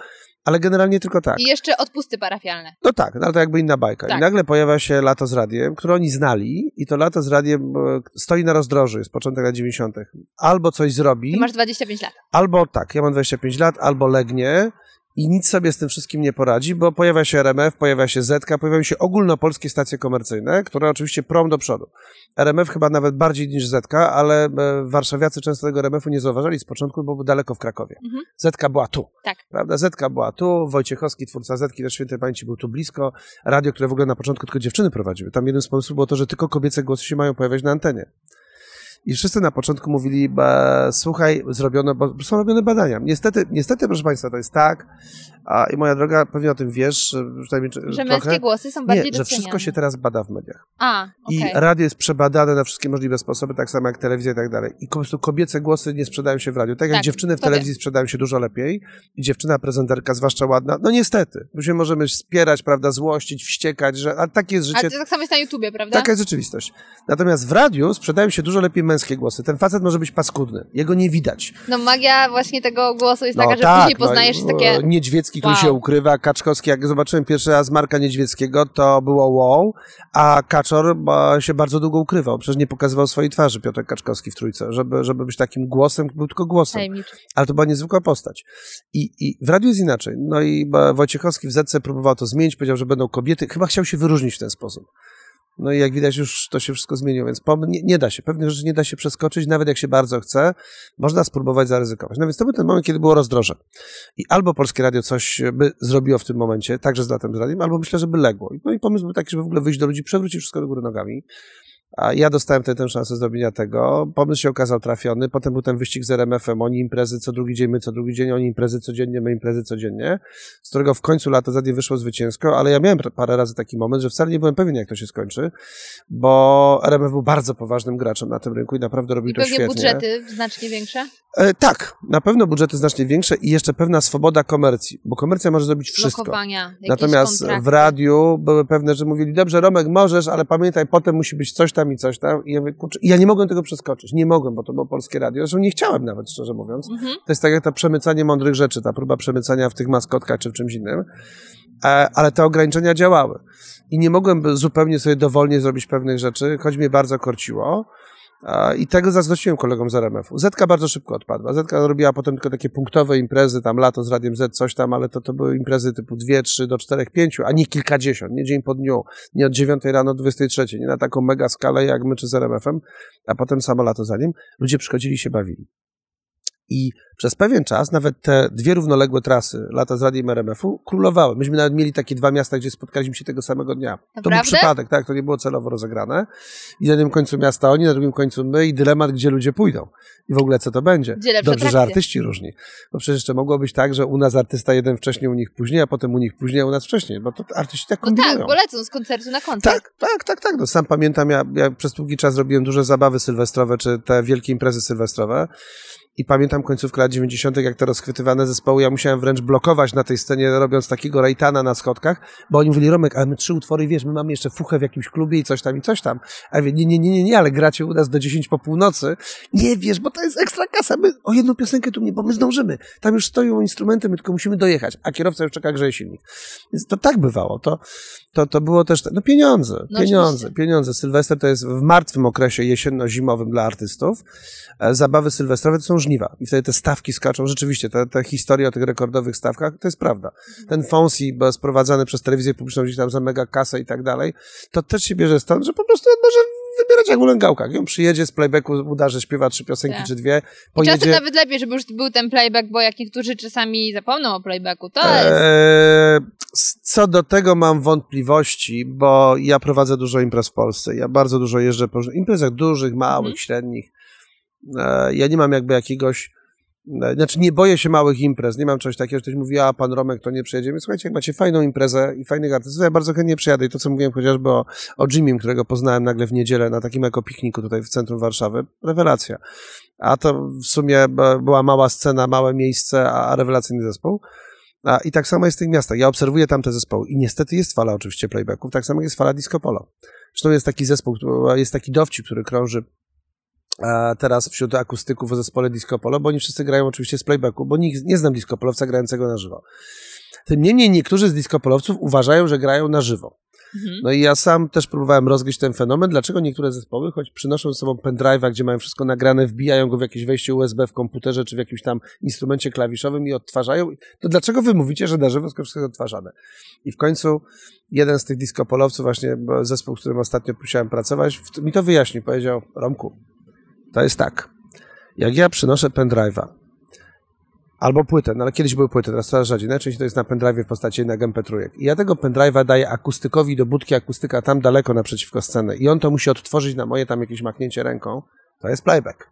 Ale generalnie tylko tak. I jeszcze odpusty parafialne. No tak, no ale to jakby inna bajka. Tak. I nagle pojawia się Lato z Radiem, które oni znali i to Lato z Radiem e, stoi na rozdrożu, jest początek lat 90. Albo coś zrobi, Ty masz 25 lat. albo tak, ja mam 25 lat, albo legnie i nic sobie z tym wszystkim nie poradzi, bo pojawia się RMF, pojawia się Zetka, pojawiają się ogólnopolskie stacje komercyjne, które oczywiście prom do przodu. RMF chyba nawet bardziej niż Zetka, ale e, warszawiacy często tego RMF-u nie zauważali z początku, bo był daleko w Krakowie. Mhm. Zetka była tu. Tak. Prawda? Zetka była tu, Wojciechowski, twórca Zetki, też świętej pamięci był tu blisko. Radio, które w ogóle na początku tylko dziewczyny prowadziły. Tam jednym z pomysłów było to, że tylko kobiece głosy się mają pojawiać na antenie. I wszyscy na początku mówili, słuchaj, zrobiono, bo są robione badania. Niestety, niestety, proszę Państwa, to jest tak, a, i moja droga, pewnie o tym wiesz, że przynajmniej Że trochę. męskie głosy są bardziej Nie, że wszystko się teraz bada w mediach. A, I okej. radio jest przebadane na wszystkie możliwe sposoby, tak samo jak telewizja i tak dalej. I po prostu kobiece głosy nie sprzedają się w radiu. Tak jak Tak, dziewczyny w telewizji sprzedają się dużo lepiej i dziewczyna prezenterka, zwłaszcza ładna, no niestety. My się możemy wspierać, prawda, złościć, wściekać, że a takie jest A życie. to tak samo jest na YouTubie, prawda? Taka jest rzeczywistość. Natomiast w radiu sprzedają się dużo lepiej męskie głosy. Ten facet może być paskudny. Jego nie widać. No magia właśnie tego głosu jest No taka, że tak, później poznajesz no, takie... Niedźwiecki, który wow. się ukrywa, Kaczkowski, jak zobaczyłem pierwszy raz Marka Niedźwieckiego, to było wow, a Kaczor się bardzo długo ukrywał. Przecież nie pokazywał swojej twarzy Piotr Kaczkowski w trójce, żeby, żeby być takim głosem, był tylko głosem. Tajemniczy. Ale to była niezwykła postać. I, I w radiu jest inaczej. No i Wojciechowski w Zetce próbował to zmienić, powiedział, że będą kobiety. Chyba chciał się wyróżnić w ten sposób. No i jak widać już to się wszystko zmieniło, więc nie, nie da się. Pewnych rzeczy nie da się przeskoczyć, nawet jak się bardzo chce. Można spróbować zaryzykować. No więc to był ten moment, kiedy było rozdroże. I albo Polskie Radio coś by zrobiło w tym momencie, także z latem z radiem, albo myślę, że by legło. No i pomysł był taki, żeby w ogóle wyjść do ludzi, przewrócić wszystko do góry nogami. A ja dostałem wtedy tę szansę zrobienia tego. Pomysł się okazał trafiony. Potem był ten wyścig z RMF-em. Oni imprezy co drugi dzień, my co drugi dzień. Oni imprezy codziennie, my imprezy codziennie. Z którego w końcu lata za wyszło zwycięsko, ale ja miałem parę razy taki moment, że wcale nie byłem pewien, jak to się skończy, bo RMF był bardzo poważnym graczem na tym rynku i naprawdę robił I to świetnie. budżety znacznie większe. E, tak, na pewno budżety znacznie większe i jeszcze pewna swoboda komercji, bo komercja może zrobić wszystko. Blokowania, Natomiast kontrakty. w radiu były pewne, że mówili, dobrze Romek, możesz, ale pamiętaj, potem musi być coś tam i coś tam. I ja, mówię, kurczę, i ja nie mogłem tego przeskoczyć. Nie mogłem, bo to było polskie radio. Zresztą nie chciałem nawet, szczerze mówiąc. Mhm. To jest tak jak to przemycanie mądrych rzeczy, ta próba przemycania w tych maskotkach czy w czymś innym. E, ale te ograniczenia działały. I nie mogłem zupełnie sobie dowolnie zrobić pewnych rzeczy, choć mnie bardzo korciło. I tego zazdrościłem kolegom z RMF-u. Zetka bardzo szybko odpadła. Zetka robiła potem tylko takie punktowe imprezy, tam lato z Radiem Z, coś tam, ale to, to były imprezy typu 2, 3 do 4, 5, a nie kilkadziesiąt, nie dzień po dniu, nie od 9 rano do 23, nie na taką mega skalę jak my czy z RMF-em, a potem samo lato za nim. Ludzie przychodzili się bawili. I przez pewien czas nawet te dwie równoległe trasy, lata z Radiem RMF-u, królowały. Myśmy nawet mieli takie dwa miasta, gdzie spotkaliśmy się tego samego dnia. To był Naprawdę? przypadek, tak, to nie było celowo rozegrane. I na jednym końcu miasta oni, na drugim końcu my i dylemat, gdzie ludzie pójdą. I w ogóle co to będzie. Dobrze, że artyści różni. Bo przecież jeszcze mogło być tak, że u nas artysta jeden wcześniej, u nich później, a potem u nich później, a u nas wcześniej. Bo to artyści tak No kombinują. tak, bo lecą z koncertu na koncert. Tak, tak, tak, tak. No, sam pamiętam, ja, ja przez długi czas robiłem duże zabawy sylwestrowe, czy te wielkie imprezy sylwestrowe. I pamiętam końcówkę lat 90., jak te rozchwytywane zespoły, ja musiałem wręcz blokować na tej scenie, robiąc takiego rejtana na schodkach, bo oni mówili, Romek, ale my trzy utwory, wiesz, my mamy jeszcze fuchę w jakimś klubie i coś tam, i coś tam. A ja mówię, nie, nie, nie, nie, nie, ale gracie u nas do 10 po północy. Nie, wiesz, bo to jest ekstra kasa, my o jedną piosenkę tu nie, bo my zdążymy. Tam już stoją instrumenty, my tylko musimy dojechać, a kierowca już czeka, grzeje silnik. Więc to tak bywało, to, to, to było też, no pieniądze, No pieniądze, oczywiście. pieniądze. Sylwester to jest w martwym okresie jesienno-zimowym dla artystów. E, Zabawy sylwestrowe to są żniwa i wtedy te stawki skaczą. Rzeczywiście, te, te historie o tych rekordowych stawkach, to jest prawda. Ten Fonsi bo sprowadzany przez telewizję publiczną gdzieś tam za mega kasę i tak dalej, to też się bierze stąd, że po prostu może wybierać jak u lęgałkach. I on przyjedzie z playbacku, uda, że śpiewa trzy piosenki Tak. czy dwie, I czasem pojedzie... nawet lepiej, żeby już był ten playback, bo jak niektórzy czasami zapomną o playbacku, to jest... Eee, co do tego mam wątpliwości, bo ja prowadzę dużo imprez w Polsce. Ja bardzo dużo jeżdżę po imprezach dużych, małych, Mhm. średnich. Eee, ja nie mam jakby jakiegoś. e, Znaczy, nie boję się małych imprez. Nie mam czegoś takiego, że ktoś mówi, a pan Romek to nie przyjedzie. Więc słuchajcie, jak macie fajną imprezę i fajnych artystów, ja bardzo chętnie przyjadę. I to, co mówiłem chociażby o, o Jimmy, którego poznałem nagle w niedzielę na takim ekopikniku tutaj w centrum Warszawy, rewelacja. A to w sumie e, była mała scena, małe miejsce, a rewelacyjny zespół. A, I tak samo jest w tych miastach. Ja obserwuję tamte zespoły i niestety jest fala oczywiście playbacków, tak samo jest fala disco polo. Zresztą jest taki zespół, jest taki dowcip, który krąży e, teraz wśród akustyków o zespole disco polo, bo oni wszyscy grają oczywiście z playbacku, bo nikt, nie znam disco polowca grającego na żywo. Tym niemniej niektórzy z disco polowców uważają, że grają na żywo. Mhm. No i ja sam też próbowałem rozgryźć ten fenomen, dlaczego niektóre zespoły, choć przynoszą ze sobą pendrive'a, gdzie mają wszystko nagrane, wbijają go w jakieś wejście USB w komputerze czy w jakimś tam instrumencie klawiszowym i odtwarzają, to dlaczego wy mówicie, że na żywo wszystko jest odtwarzane? I w końcu jeden z tych diskopolowców, właśnie bo zespół, z którym ostatnio musiałem pracować, w- mi to wyjaśnił, powiedział, Romku, to jest tak, jak ja przynoszę pendrive'a, Albo płytę, no ale kiedyś były płyty, teraz coraz rzadziej. Najczęściej to jest na pendrive w postaci jednak MP3. I ja tego pendrive'a daję akustykowi do budki akustyka tam daleko naprzeciwko sceny i on to musi odtworzyć na moje tam jakieś machnięcie ręką. To jest playback.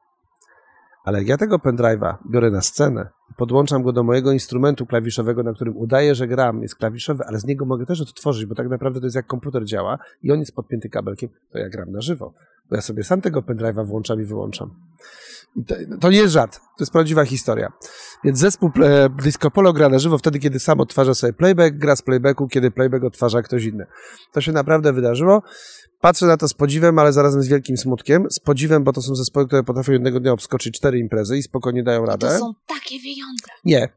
Ale jak ja tego pendrive'a biorę na scenę podłączam go do mojego instrumentu klawiszowego, na którym udaję, że gram, jest klawiszowy, ale z niego mogę też odtworzyć, bo tak naprawdę to jest jak komputer działa i on jest podpięty kabelkiem, to ja gram na żywo. Bo ja sobie sam tego pendrive'a włączam i wyłączam. I to, to nie jest żart, to jest prawdziwa historia. Więc zespół e, Disco Polo gra na żywo wtedy, kiedy sam odtwarza sobie playback, gra z playbacku, kiedy playback odtwarza ktoś inny. To się naprawdę wydarzyło. Patrzę na to z podziwem, ale zarazem z wielkim smutkiem. Z podziwem, bo to są zespoły, które potrafią jednego dnia obskoczyć cztery imprezy i spokojnie dają radę. to są takie pieniądze. Nie,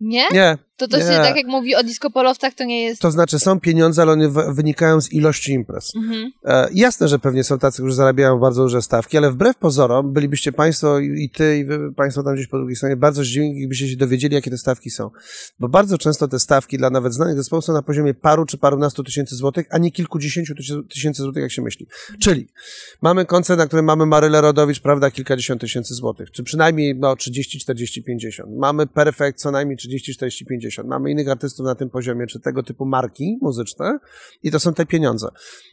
Nie? nie. To to nie. się tak jak mówi o diskopolowcach, to nie jest... To znaczy są pieniądze, ale one wynikają z ilości imprez. Mhm. E, jasne, że pewnie są tacy, którzy zarabiają bardzo duże stawki, ale wbrew pozorom bylibyście Państwo i Ty, i Wy, Państwo tam gdzieś po drugiej stronie bardzo zdziwieni, gdybyście się dowiedzieli, jakie te stawki są. Bo bardzo często te stawki dla nawet znanych zespołów są na poziomie paru czy parunastu tysięcy złotych, a nie kilkudziesięciu tysięcy- złotych, jak się myśli. Czyli mamy koncert, na którym mamy Marylę Rodowicz, prawda, kilkadziesiąt tysięcy złotych, czy przynajmniej no, 30, 40, 50. Mamy Perfect co najmniej 30, 40, 50. Mamy innych artystów na tym poziomie, czy tego typu marki muzyczne i to są te pieniądze.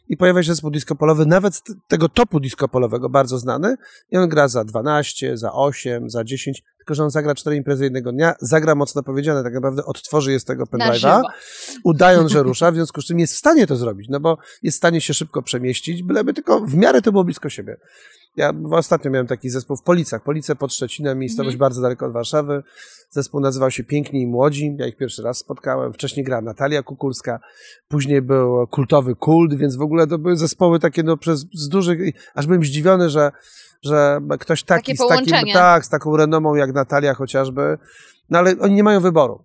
I pojawia się zespół diskopolowy, nawet z t- tego topu diskopolowego, bardzo znany, i on gra za 12, za 8, za 10, tylko że on zagra cztery imprezy jednego dnia, zagra mocno powiedziane, tak naprawdę odtworzy je z tego pendrive'a, udając, że rusza, w związku z czym jest w stanie to zrobić, no bo jest w stanie się szybko przemieścić, byleby tylko w miarę to było blisko siebie. Ja ostatnio miałem taki zespół w Policach, Police pod Szczecinem, miejscowość Mhm. bardzo daleko od Warszawy. Zespół nazywał się Piękni i Młodzi, ja ich pierwszy raz spotkałem. Wcześniej grała Natalia Kukulska, później był kultowy Kult, więc w ogóle to były zespoły takie no przez z dużych, aż byłem zdziwiony, że że ktoś taki z takim, tak, z taką renomą jak Natalia chociażby, no ale oni nie mają wyboru.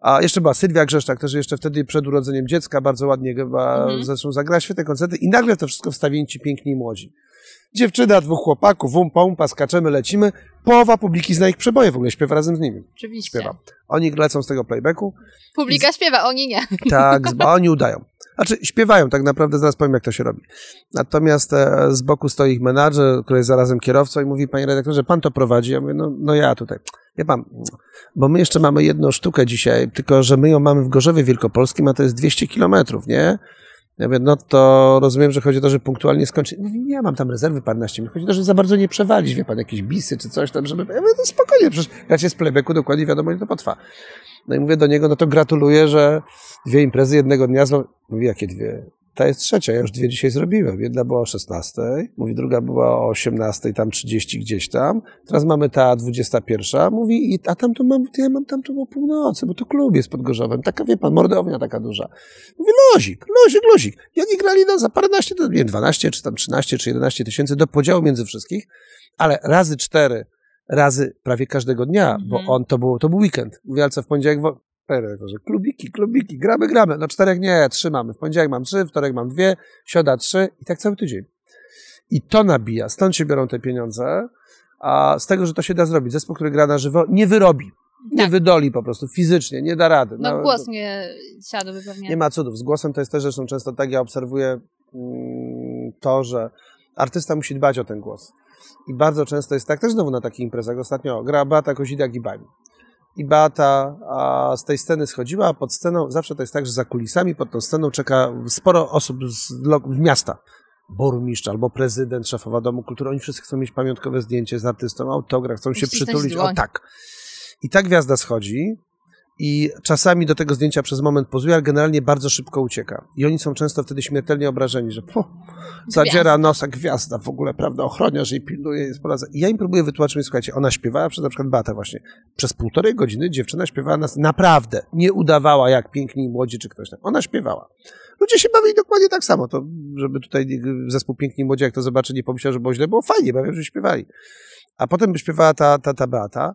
A jeszcze była Sylwia Grzeszczak, też jeszcze wtedy przed urodzeniem dziecka, bardzo ładnie chyba Mhm. zresztą zagrała świetne koncerty i nagle to wszystko wstawieni ci piękni i młodzi. Dziewczyna, dwóch chłopaków, wum, pompa, skaczemy, lecimy. Połowa publiki zna ich przeboje, w ogóle śpiewa razem z nimi. Oczywiście. Śpiewa. Oni lecą z tego playbacku, Publika śpiewa, oni nie. tak, z- oni udają. Znaczy, śpiewają, tak naprawdę, zaraz powiem, jak to się robi. Natomiast e, z boku stoi ich menadżer, który jest zarazem kierowcą i mówi, panie redaktorze, pan to prowadzi? Ja mówię, no, no ja tutaj. Wie pan, bo my jeszcze mamy jedną sztukę dzisiaj, tylko że my ją mamy w Gorzowie Wielkopolskim, a to jest 200 kilometrów, nie? Ja mówię, no to rozumiem, że chodzi o to, że punktualnie skończyć. Mówi, nie, mam tam rezerwy paręnaście minut. Chodzi o to, że za bardzo nie przewalić, wie pan, jakieś bisy czy coś tam, żeby... Ja mówię, no spokojnie, przecież gracie z playbacku, dokładnie wiadomo, ile to potrwa. No i mówię do niego, no to gratuluję, że dwie imprezy jednego dnia zło... Mówi, jakie dwie? Ta jest trzecia, ja już dwie dzisiaj zrobiłem. Jedna była o 16, mówi, druga była o 18, tam 30 gdzieś tam. Teraz mamy ta 21, mówi, i, a tam to mam, ja mam tam to o północy, bo to klub jest pod Gorzowem. Taka, wie pan, mordownia taka duża. Mówi, luzik, luzik, luzik. I oni grali no, za paręnaście, nie wiem, 12, czy tam 13, czy 11 tysięcy do podziału między wszystkich, ale razy cztery, razy prawie każdego dnia, Mhm. bo on to był, to był weekend. Mówi, ale co w poniedziałek, redaktorze, klubiki, klubiki, gramy, gramy. No czterech nie, trzy mamy. W poniedziałek mam trzy, wtorek mam dwie, środa trzy i tak cały tydzień. I to nabija, stąd się biorą te pieniądze, a z tego, że to się da zrobić. Zespół, który gra na żywo, nie wyrobi. Nie Tak. wydoli po prostu fizycznie, nie da rady. No głos nie siadłby pewnie. Nie ma cudów. Z głosem to jest też zresztą często tak, ja obserwuję mm, to, że artysta musi dbać o ten głos. I bardzo często jest tak, też znowu na takich imprezach. Ostatnio gra Beata Kozida-Gibani. I Beata a, z tej sceny schodziła, a pod sceną, zawsze to jest tak, że za kulisami pod tą sceną czeka sporo osób z lo- miasta. Burmistrz albo prezydent, szefowa Domu Kultury. Oni wszyscy chcą mieć pamiątkowe zdjęcie z artystą, autograf, chcą się Uścisnąć przytulić. O tak. I ta gwiazda schodzi i czasami do tego zdjęcia przez moment pozuje, ale generalnie bardzo szybko ucieka. I oni są często wtedy śmiertelnie obrażeni, że po, zadziera nosa gwiazda w ogóle, prawda, ochroniarz jej pilnuje, jest poradza. I ja im próbuję wytłumaczyć, słuchajcie, ona śpiewała przez na przykład Batę właśnie. Przez półtorej godziny dziewczyna śpiewała nas naprawdę. Nie udawała jak piękni młodzi czy ktoś tam. Ona śpiewała. Ludzie się bawili dokładnie tak samo, to żeby tutaj zespół Piękni Młodzi, jak to zobaczy, nie pomyślał, że było źle, było fajnie, bawią, że śpiewali. A potem by śpiewała ta, ta, ta Beata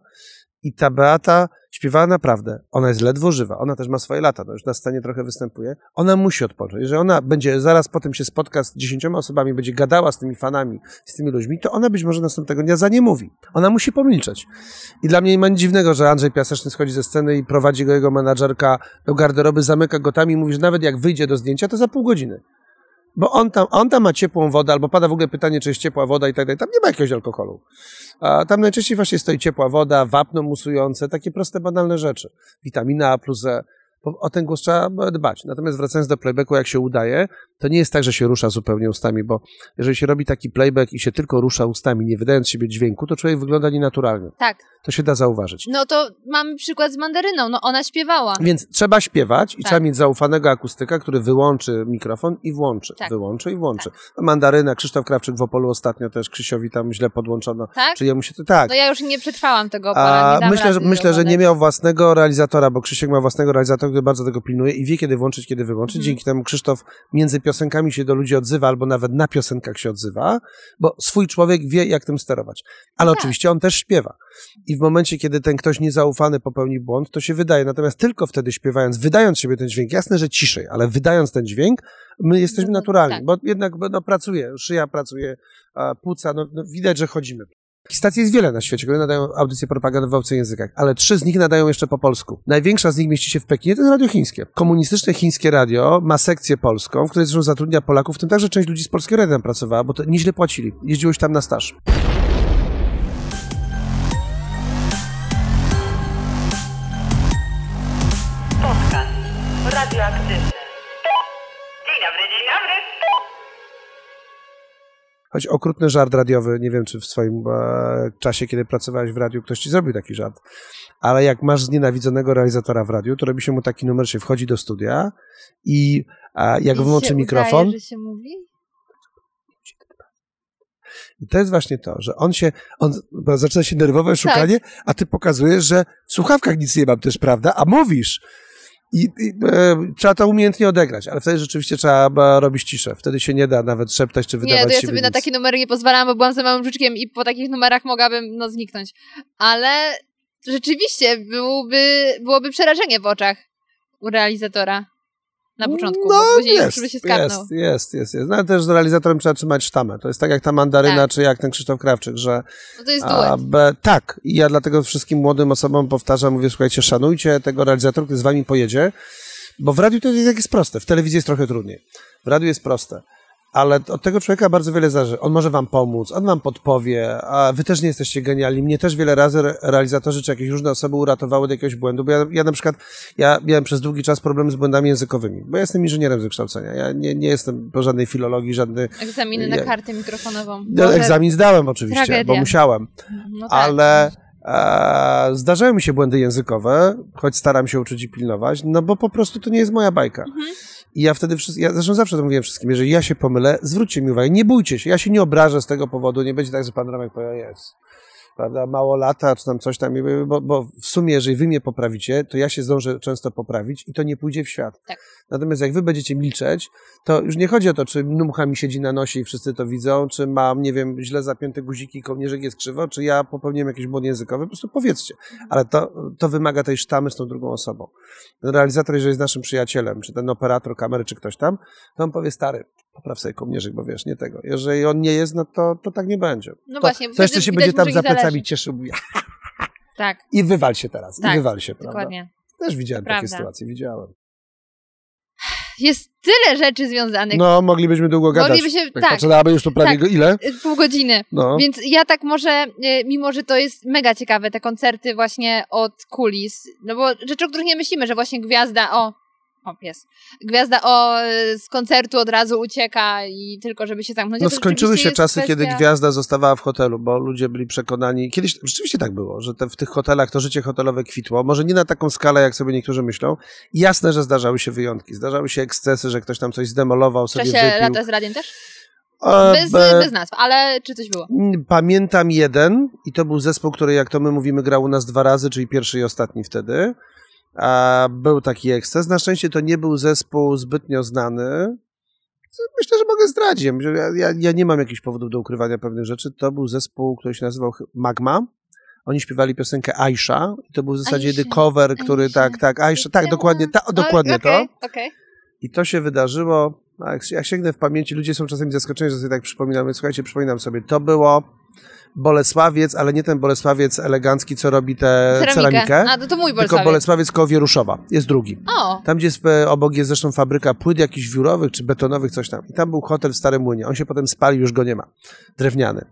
i ta Beata śpiewała naprawdę. Ona jest ledwo żywa, ona też ma swoje lata, no już na scenie trochę występuje. Ona musi odpocząć. Jeżeli ona będzie zaraz potem się spotka z dziesięcioma osobami, będzie gadała z tymi fanami, z tymi ludźmi, to ona być może następnego dnia za nie mówi. Ona musi pomilczeć. I dla mnie nie ma nic dziwnego, że Andrzej Piaseczny schodzi ze sceny i prowadzi go jego menadżerka do garderoby, zamyka go tam i mówi, że nawet jak wyjdzie do zdjęcia, to za pół godziny. Bo on tam, on tam ma ciepłą wodę, albo pada w ogóle pytanie, czy jest ciepła woda i tak dalej. Tam nie ma jakiegoś alkoholu. A tam najczęściej właśnie stoi ciepła woda, wapno musujące, takie proste, banalne rzeczy. Witamina A plus E. O ten głos trzeba dbać. Natomiast wracając do playbacku, jak się udaje, to nie jest tak, że się rusza zupełnie ustami, bo jeżeli się robi taki playback i się tylko rusza ustami, nie wydając siebie dźwięku, to człowiek wygląda nienaturalnie. Tak. To się da zauważyć. No to mamy przykład z mandaryną. No ona śpiewała. Więc trzeba śpiewać i Tak. trzeba mieć zaufanego akustyka, który wyłączy mikrofon i włączy. Tak. Wyłączy i włączy. Mandaryna, Krzysztof Krawczyk w Opolu ostatnio też Krzysiowi tam źle podłączono. Tak? Czy jemu się to tak. No ja już nie przetrwałam tego opola. A myślę, że, myślę, że nie miał własnego realizatora, bo Krzysiek ma własnego realizatora, który bardzo tego pilnuje i wie, kiedy włączyć, kiedy wyłączyć. Mhm. Dzięki temu Krzysztof między piosenkami się do ludzi odzywa, albo nawet na piosenkach się odzywa, bo swój człowiek wie, jak tym sterować. Ale Tak. oczywiście on też śpiewa. I w momencie, kiedy ten ktoś niezaufany popełni błąd, to się wydaje. Natomiast tylko wtedy śpiewając, wydając siebie ten dźwięk, jasne, że ciszej, ale wydając ten dźwięk, my jesteśmy No, naturalni, tak. bo jednak no, pracuje, szyja pracuje, płuca, no, no, widać, że chodzimy. Stacji jest wiele na świecie, które nadają audycje propagandowe w obcych językach, ale trzy z nich nadają jeszcze po polsku. Największa z nich mieści się w Pekinie, to jest radio chińskie. Komunistyczne chińskie radio ma sekcję polską, w której zresztą zatrudnia Polaków, w tym także część ludzi z polskiego radia tam pracowała, bo to nieźle płacili. Jeździło się tam na staż. Choć okrutny żart radiowy, nie wiem, czy w swoim e, czasie, kiedy pracowałeś w radiu, ktoś ci zrobił taki żart, ale jak masz znienawidzonego realizatora w radiu, to robi się mu taki numer, się wchodzi do studia i a, jak I wyłączy się mikrofon, Udaje, że się mówi? I to jest właśnie to, że on się, on zaczyna się nerwowe szukanie, a ty pokazujesz, że w słuchawkach nic nie mam też, prawda? A mówisz. I, i e, trzeba to umiejętnie odegrać, ale wtedy rzeczywiście trzeba robić ciszę. Wtedy się nie da nawet szeptać czy wydawać Nie, to ja sobie na nic. takie numery nie pozwalałam, bo byłam za małym żuczkiem i po takich numerach mogłabym no, zniknąć. Ale rzeczywiście byłoby, byłoby przerażenie w oczach u realizatora. Na początku, No, bo później jest, już by się skapnął. jest, jest, jest, jest. No ale też z realizatorem trzeba trzymać sztamę. To jest tak jak ta mandaryna, Tak. czy jak ten Krzysztof Krawczyk, że No to jest a, duet. b, tak. I ja dlatego wszystkim młodym osobom powtarzam, mówię, słuchajcie, szanujcie tego realizatora, który z wami pojedzie, bo w radiu to jest, jak jest proste, w telewizji jest trochę trudniej. W radiu jest proste. Ale od tego człowieka bardzo wiele zależy. On może wam pomóc, on wam podpowie, a wy też nie jesteście genialni. Mnie też wiele razy re- realizatorzy czy jakieś różne osoby uratowały do jakiegoś błędu, bo ja, ja na przykład, ja miałem przez długi czas problemy z błędami językowymi, bo ja jestem inżynierem z wykształcenia. Ja nie, nie jestem po żadnej filologii, żadny... Egzaminy na kartę mikrofonową. Ja egzamin zdałem oczywiście, tragedia. bo musiałem No tak. ale e, zdarzają mi się błędy językowe, choć staram się uczyć i pilnować, no bo po prostu to nie jest moja bajka. Mhm. I ja wtedy, wszyscy, ja zresztą zawsze to mówiłem wszystkim, jeżeli ja się pomylę, zwróćcie mi uwagę, nie bójcie się, ja się nie obrażę z tego powodu, nie będzie tak, że pan Ramek powie, jest, prawda, mało lata, czy tam coś tam, bo, bo w sumie, jeżeli wy mnie poprawicie, to ja się zdążę często poprawić i to nie pójdzie w świat. Tak. Natomiast jak wy będziecie milczeć, to już nie chodzi o to, czy mucha mi siedzi na nosie i wszyscy to widzą, czy mam, nie wiem, źle zapięte guziki, kołnierzyk jest krzywo, czy ja popełniłem jakiś błąd językowy, po prostu powiedzcie. Ale to, to wymaga tej sztamy z tą drugą osobą. Ten realizator, jeżeli jest naszym przyjacielem, czy ten operator kamery, czy ktoś tam, to on powie, stary, popraw sobie kołnierzyk, bo wiesz, nie tego. Jeżeli on nie jest, no to, to tak nie będzie. No to, właśnie, to jeszcze się będzie tam za plecami cieszył. Tak, I wywal się teraz, Tak, i wywal się, prawda? dokładnie. Też widziałem takie sytuacje, widziałem. Jest tyle rzeczy związanych. No, moglibyśmy długo gadać. Mogliby się- Jak tak. patrzę, aby już tu prawie Tak. ile? Pół godziny. No. Więc ja tak może, y, mimo że to jest mega ciekawe, te koncerty właśnie od kulis, no bo rzeczy, o których nie myślimy, że właśnie gwiazda, o, o pies, gwiazda o, z koncertu od razu ucieka i tylko żeby się zamknąć. No skończyły się jest czasy, kiedy kwestia- gwiazda zostawała w hotelu, bo ludzie byli przekonani. Kiedyś rzeczywiście tak było, że te, w tych hotelach to życie hotelowe kwitło. Może nie na taką skalę, jak sobie niektórzy myślą. Jasne, że zdarzały się wyjątki. Zdarzały się ekscesy, że ktoś tam coś zdemolował, W sobie czasie wypił. lata z radiem też? Bez, be- bez nazw, ale czy coś było? Pamiętam jeden i to był zespół, który jak to my mówimy grał u nas dwa razy, czyli pierwszy i ostatni wtedy. A był taki eksces. Na szczęście to nie był zespół zbytnio znany. Myślę, że mogę zdradzić. Ja, ja, ja nie mam jakichś powodów do ukrywania pewnych rzeczy. To był zespół, który się nazywał Magma. Oni śpiewali piosenkę Aisha i to był w zasadzie Aisha, jedyny cover, który Aisha. tak, tak, Aisha, tak, dokładnie, ta, dokładnie to. I to się wydarzyło, jak, jak sięgnę w pamięci, ludzie są czasami zaskoczeni, że sobie tak przypominam, więc słuchajcie, przypominam sobie, to było Bolesławiec, ale nie ten Bolesławiec elegancki, co robi tę ceramikę, A, to, to mój tylko Bolesławiec. Bolesławiec koło Wieruszowa, jest drugi. O, Tam, gdzie jest, obok jest zresztą fabryka płyt jakichś wiórowych czy betonowych, coś tam. I tam był hotel w Starym Młynie. On się potem spalił, już go nie ma. Drewniany.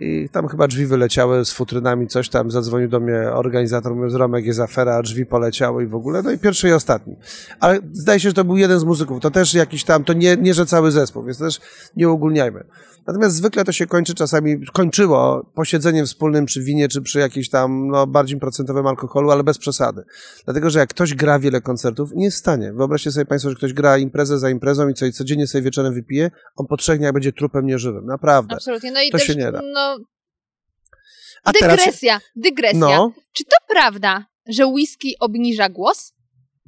I tam chyba drzwi wyleciały z futrynami, coś tam. Zadzwonił do mnie organizator, mówiąc, Romek, jest afera, a drzwi poleciały i w ogóle. No i pierwszy i ostatni. Ale zdaje się, że to był jeden z muzyków. To też jakiś tam, to nie, nie że cały zespół, więc też nie uogólniajmy. Natomiast zwykle to się kończy czasami, kończyło posiedzeniem wspólnym przy winie, czy przy jakimś tam no, bardziej procentowym alkoholu, ale bez przesady. Dlatego, że jak ktoś gra wiele koncertów, nie jest w stanie. Wyobraźcie sobie Państwo, że ktoś gra imprezę za imprezą i co, codziennie sobie wieczorem wypije, on po trzech dniach będzie trupem nieżywym. Naprawdę. absolutnie. No i To też, się nie da. no, A teraz... dygresja, dygresja. No, Czy to prawda, że whisky obniża głos?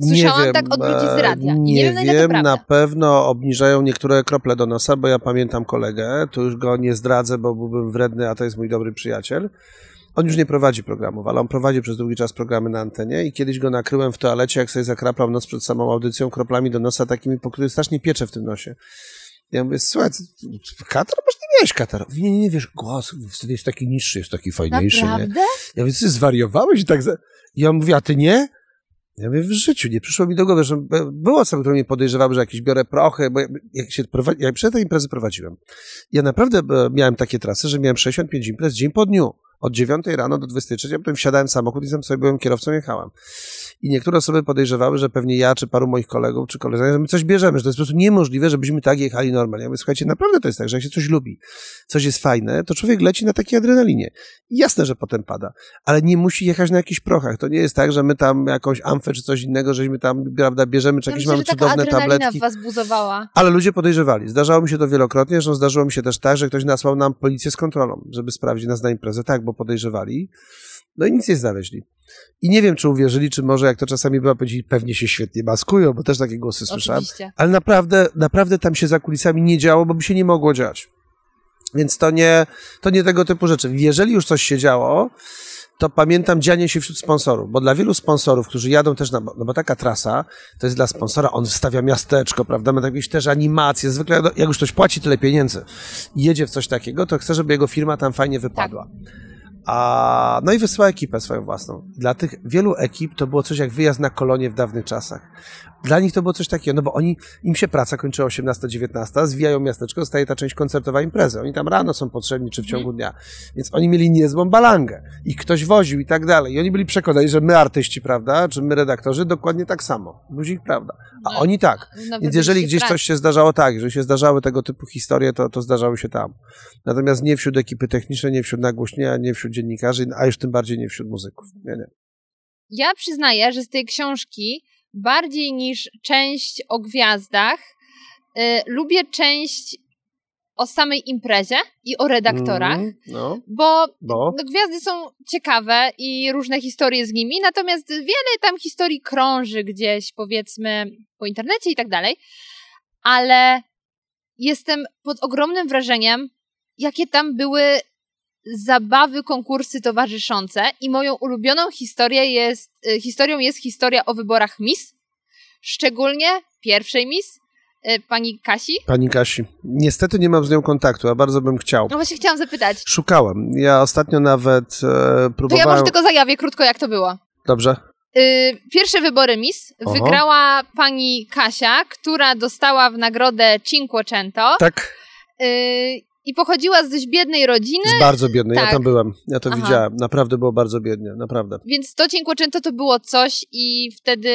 Słyszałam tak od ludzi z radia. I Nie, nie wiem, na wiem, prawda. na pewno obniżają niektóre krople do nosa, bo ja pamiętam kolegę, tu już go nie zdradzę, bo byłbym wredny, a to jest mój dobry przyjaciel. On już nie prowadzi programów, ale on prowadzi przez długi czas programy na antenie i kiedyś go nakryłem w toalecie, jak sobie zakraplał nos przed samą audycją kroplami do nosa takimi, po których strasznie piecze w tym nosie. Ja mówię, słuchaj, katar? Może nie miałeś katar. Nie, nie, nie, wiesz, głos wtedy jest taki niższy, jest taki fajniejszy, nie? Naprawdę? Ja mówię, ty zwariowałeś i tak za... I on mówi, a ty nie? Ja mówię, w życiu nie przyszło mi do głowy, że było osoby, które mnie podejrzewały, że jakieś biorę prochy, bo ja- jak się jak przed tej imprezy prowadziłem, ja naprawdę e, miałem takie trasy, że miałem 65 imprez dzień po dniu. Od 9 rano do 23, a potem wsiadałem w samochód i sam sobie byłem kierowcą, jechałem. I niektóre osoby podejrzewały, że pewnie ja, czy paru moich kolegów, czy koleżanek, że my coś bierzemy, że to jest po prostu niemożliwe, żebyśmy tak jechali normalnie. Ja mówię, słuchajcie, naprawdę to jest tak, że jak się coś lubi, coś jest fajne, to człowiek leci na takiej adrenalinie. I Jasne, że potem pada, ale nie musi jechać na jakichś prochach. To nie jest tak, że my tam jakąś amfę czy coś innego, żeśmy tam, prawda, bierzemy, czy Ja jakieś myślę, mamy cudowne adrenalina tabletki. was buzowała. Ale ludzie podejrzewali. Zdarzało mi się to wielokrotnie, że zdarzyło mi się też tak, że ktoś nasłał nam policję z kontrolą, żeby sprawdzić nas na imprezę. Tak, bo podejrzewali. No i nic nie znaleźli. I nie wiem, czy uwierzyli, czy może jak to czasami była, powiedzieli, pewnie się świetnie maskują, bo też takie głosy słyszałem. Oczywiście. Ale naprawdę, naprawdę tam się za kulisami nie działo, bo by się nie mogło dziać. Więc to nie, to nie tego typu rzeczy. Jeżeli już coś się działo, to pamiętam dzianie się wśród sponsorów, bo dla wielu sponsorów, którzy jadą też na, no bo taka trasa, to jest dla sponsora, on wstawia miasteczko, prawda, ma jakieś też animacje, zwykle jak już ktoś płaci tyle pieniędzy i jedzie w coś takiego, to chce, żeby jego firma tam fajnie wypadła. A, no i wysyła ekipę swoją własną. Dla tych wielu ekip to było coś jak wyjazd na kolonie w dawnych czasach. Dla nich to było coś takiego, no bo oni, im się praca kończy 18-19, zwijają miasteczko, zostaje ta część koncertowa imprezy. Oni tam rano są potrzebni, czy w ciągu dnia. Więc oni mieli niezłą balangę. I ktoś woził i tak dalej. I oni byli przekonani, że my artyści, prawda, czy my redaktorzy, dokładnie tak samo. Guzik, prawda. A No, oni tak. Nawet Więc jeżeli gdzieś pracy. coś się zdarzało tak, jeżeli się zdarzały tego typu historie, to, to zdarzały się tam. Natomiast nie wśród ekipy technicznej, nie wśród nagłośnienia, nie wśród dziennikarzy, a już tym bardziej nie wśród muzyków. Nie, nie. Ja przyznaję, że z tej książki bardziej niż część o gwiazdach y, lubię część o samej imprezie i o redaktorach, Mm, no, bo bo. no, gwiazdy są ciekawe i różne historie z nimi, natomiast wiele tam historii krąży gdzieś, powiedzmy, po internecie i tak dalej, ale jestem pod ogromnym wrażeniem, jakie tam były zabawy, konkursy towarzyszące i moją ulubioną historię jest, y, historią jest historia o wyborach Miss, szczególnie pierwszej Miss, y, pani Kasi. Pani Kasi. Niestety nie mam z nią kontaktu, a bardzo bym chciał. No właśnie chciałam zapytać, Szukałem. Ja ostatnio nawet e, to ja próbowałem. może tylko zajawię krótko, jak to było. Dobrze. Y, Pierwsze wybory Miss Oho. wygrała pani Kasia, która dostała w nagrodę Cinquecento Tak, y, i pochodziła z dość biednej rodziny, z bardzo biednej. Ja Tak. tam byłem. Ja to Aha. widziałem. Naprawdę było bardzo biednie. Naprawdę. więc to Cinquecento to było coś i wtedy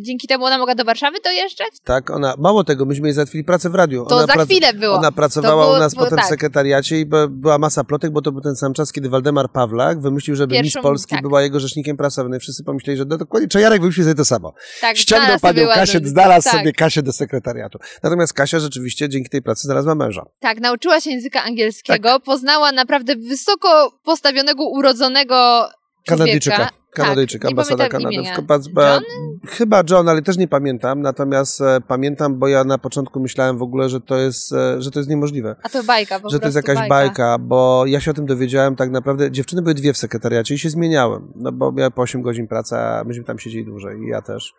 dzięki temu ona mogła do Warszawy dojeżdżać? Tak, ona. Mało tego, myśmy jej załatwili pracę w radiu. To ona za chwilę było. Ona pracowała było- u nas było potem tak. w sekretariacie i była masa plotek, bo to był ten sam czas, kiedy Waldemar Pawlak wymyślił, żeby Pierwszą- Miss Polski tak. była jego rzecznikiem prasowym. I wszyscy pomyśleli, że no dokładnie, Czajarek wymyślił sobie to samo. Tak, Ściągnął panią Kasię, znalazł tak, sobie Kasię do sekretariatu. Natomiast Kasia rzeczywiście dzięki tej pracy znalazła męża. Tak, nauczyła się języka angielskiego, Tak. poznała naprawdę wysoko postawionego, urodzonego Kanadyjczyka. człowieka. Kanadyjczyka, tak, ambasada Kanady. John? Chyba John, ale też nie pamiętam. Natomiast e, pamiętam, bo ja na początku myślałem w ogóle, że to jest, e, że to jest niemożliwe. A to bajka, po że to jest jakaś bajka. bo ja się o tym dowiedziałem tak naprawdę. Dziewczyny były dwie w sekretariacie i się zmieniałem, no bo miałem po 8 godzin pracy, a myśmy tam siedzieli dłużej i ja też.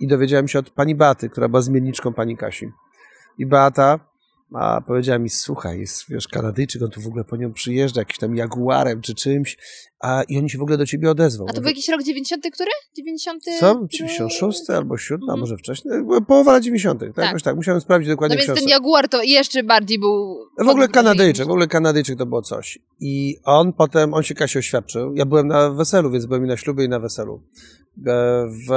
I dowiedziałem się od pani Beaty, która była zmienniczką pani Kasi. I Beata a powiedziała mi, słuchaj, jest, wiesz, Kanadyjczyk, on tu w ogóle po nią przyjeżdża, jakiś tam jaguarem czy czymś, a i oni się w ogóle do ciebie odezwał. A to był jakiś rok 90, który? 90? co? 96 albo 7, a Mhm. może wcześniej? Połowa lat 90. Tak? Tak. Tak, musiałem sprawdzić No dokładnie więc ten książkę. Jaguar to jeszcze bardziej był... W ogóle Kanadyjczyk, w ogóle Kanadyjczyk to było coś. I on potem, on się Kasi oświadczył. Ja byłem na weselu, więc byłem i na ślubie i na weselu. E, W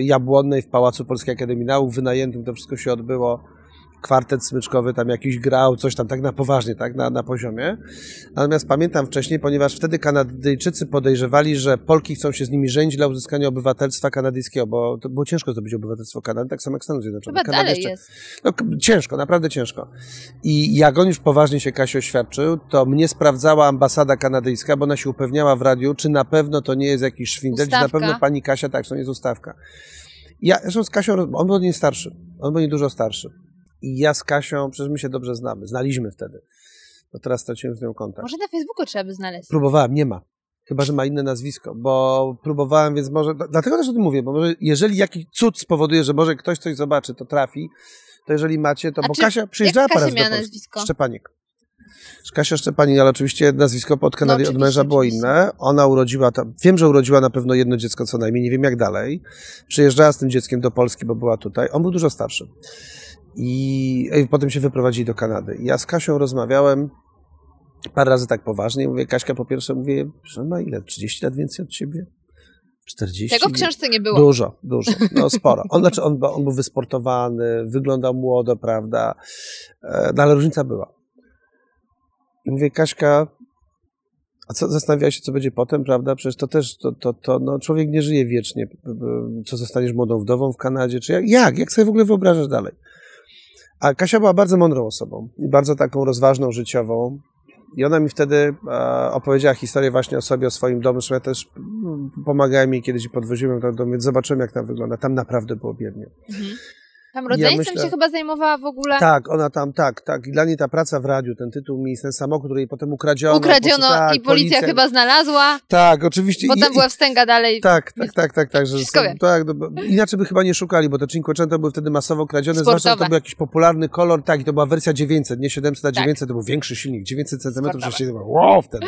Jabłonnej, w Pałacu Polskiej Akademii Nauk, wynajętym to wszystko się odbyło. Kwartet smyczkowy tam jakiś grał, coś tam tak na poważnie, tak, na, na poziomie. Natomiast pamiętam wcześniej, ponieważ wtedy Kanadyjczycy podejrzewali, że Polki chcą się z nimi żenić dla uzyskania obywatelstwa kanadyjskiego, bo to było ciężko zdobyć obywatelstwo Kanady, tak samo jak Stanów Zjednoczonych. Chyba Kanada jeszcze- jest. no, ciężko, naprawdę ciężko. I jak on już poważnie się Kasi oświadczył, to mnie sprawdzała ambasada kanadyjska, bo ona się upewniała w radiu, czy na pewno to nie jest jakiś szwindel, czy na pewno pani Kasia, tak, to nie jest ustawka. Ja, zresztą z Kasią, on był nie starszy, on był nie dużo starszy. I ja z Kasią, przecież my się dobrze znamy, znaliśmy wtedy. No teraz straciłem z nią kontakt. Może na Facebooku trzeba by znaleźć. Próbowałem, nie ma. Chyba, że ma inne nazwisko, bo próbowałem, więc może. Dlatego też o tym mówię, bo może jeżeli jakiś cud spowoduje, że może ktoś coś zobaczy, to trafi, to jeżeli macie, to. A bo czy- Kasia przyjeżdżała parę razy miała do Polski. nazwisko? Szczepanik. Kasia Szczepanik, ale oczywiście nazwisko pod Kanady od No, oczywiście, męża było inne. Ona urodziła tam, wiem, że urodziła na pewno jedno dziecko co najmniej, nie wiem jak dalej. Przyjeżdżała z tym dzieckiem do Polski, bo była tutaj. On był dużo starszy. I, i potem się wyprowadzili do Kanady. Ja z Kasią rozmawiałem parę razy tak poważnie. Mówię, Kaśka po pierwsze, mówię, że ma ile? 30 lat więcej od ciebie? 40? Tego w książce nie było. Dużo, dużo, no sporo. On, znaczy, on, on był wysportowany, wyglądał młodo, prawda, E, no ale różnica była. I mówię, Kaśka, a co, zastanawiała się, co będzie potem, prawda, przecież to też, to, to, to no, człowiek nie żyje wiecznie, co zostaniesz młodą wdową w Kanadzie, czy jak, jak, jak sobie w ogóle wyobrażasz dalej? A Kasia była bardzo mądrą osobą i bardzo taką rozważną, życiową. I ona mi wtedy e, opowiedziała historię właśnie o sobie, o swoim domu. Ja też mm, pomagałem jej kiedyś i podwoziłem ją do domu, więc zobaczyłem, jak tam wygląda. Tam naprawdę było biednie. Mhm. Tam rodzeństwem myślę- się chyba zajmowała w ogóle. Tak, ona tam, tak, tak. I dla niej ta praca w radiu, ten tytuł mi, ten samochód, który jej potem ukradziono. Ukradziono poczy- tak, i policja chyba znalazła. Tak, oczywiście. Potem I- była wstęga dalej. Tak, tak, tak, tak, tak. Że są, tak no, inaczej by chyba nie szukali, bo te Cinquecento były wtedy masowo kradzione, zwłaszcza, że to Sportowe. był jakiś popularny kolor, tak, i to była wersja 900, nie 700, a Tak. 900 to był większy silnik, 900 cm, Sportowe. było wow wtedy.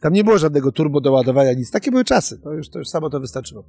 Tam nie było żadnego turbo doładowania, nic. Takie były czasy, to już, to już samo to wystarczyło.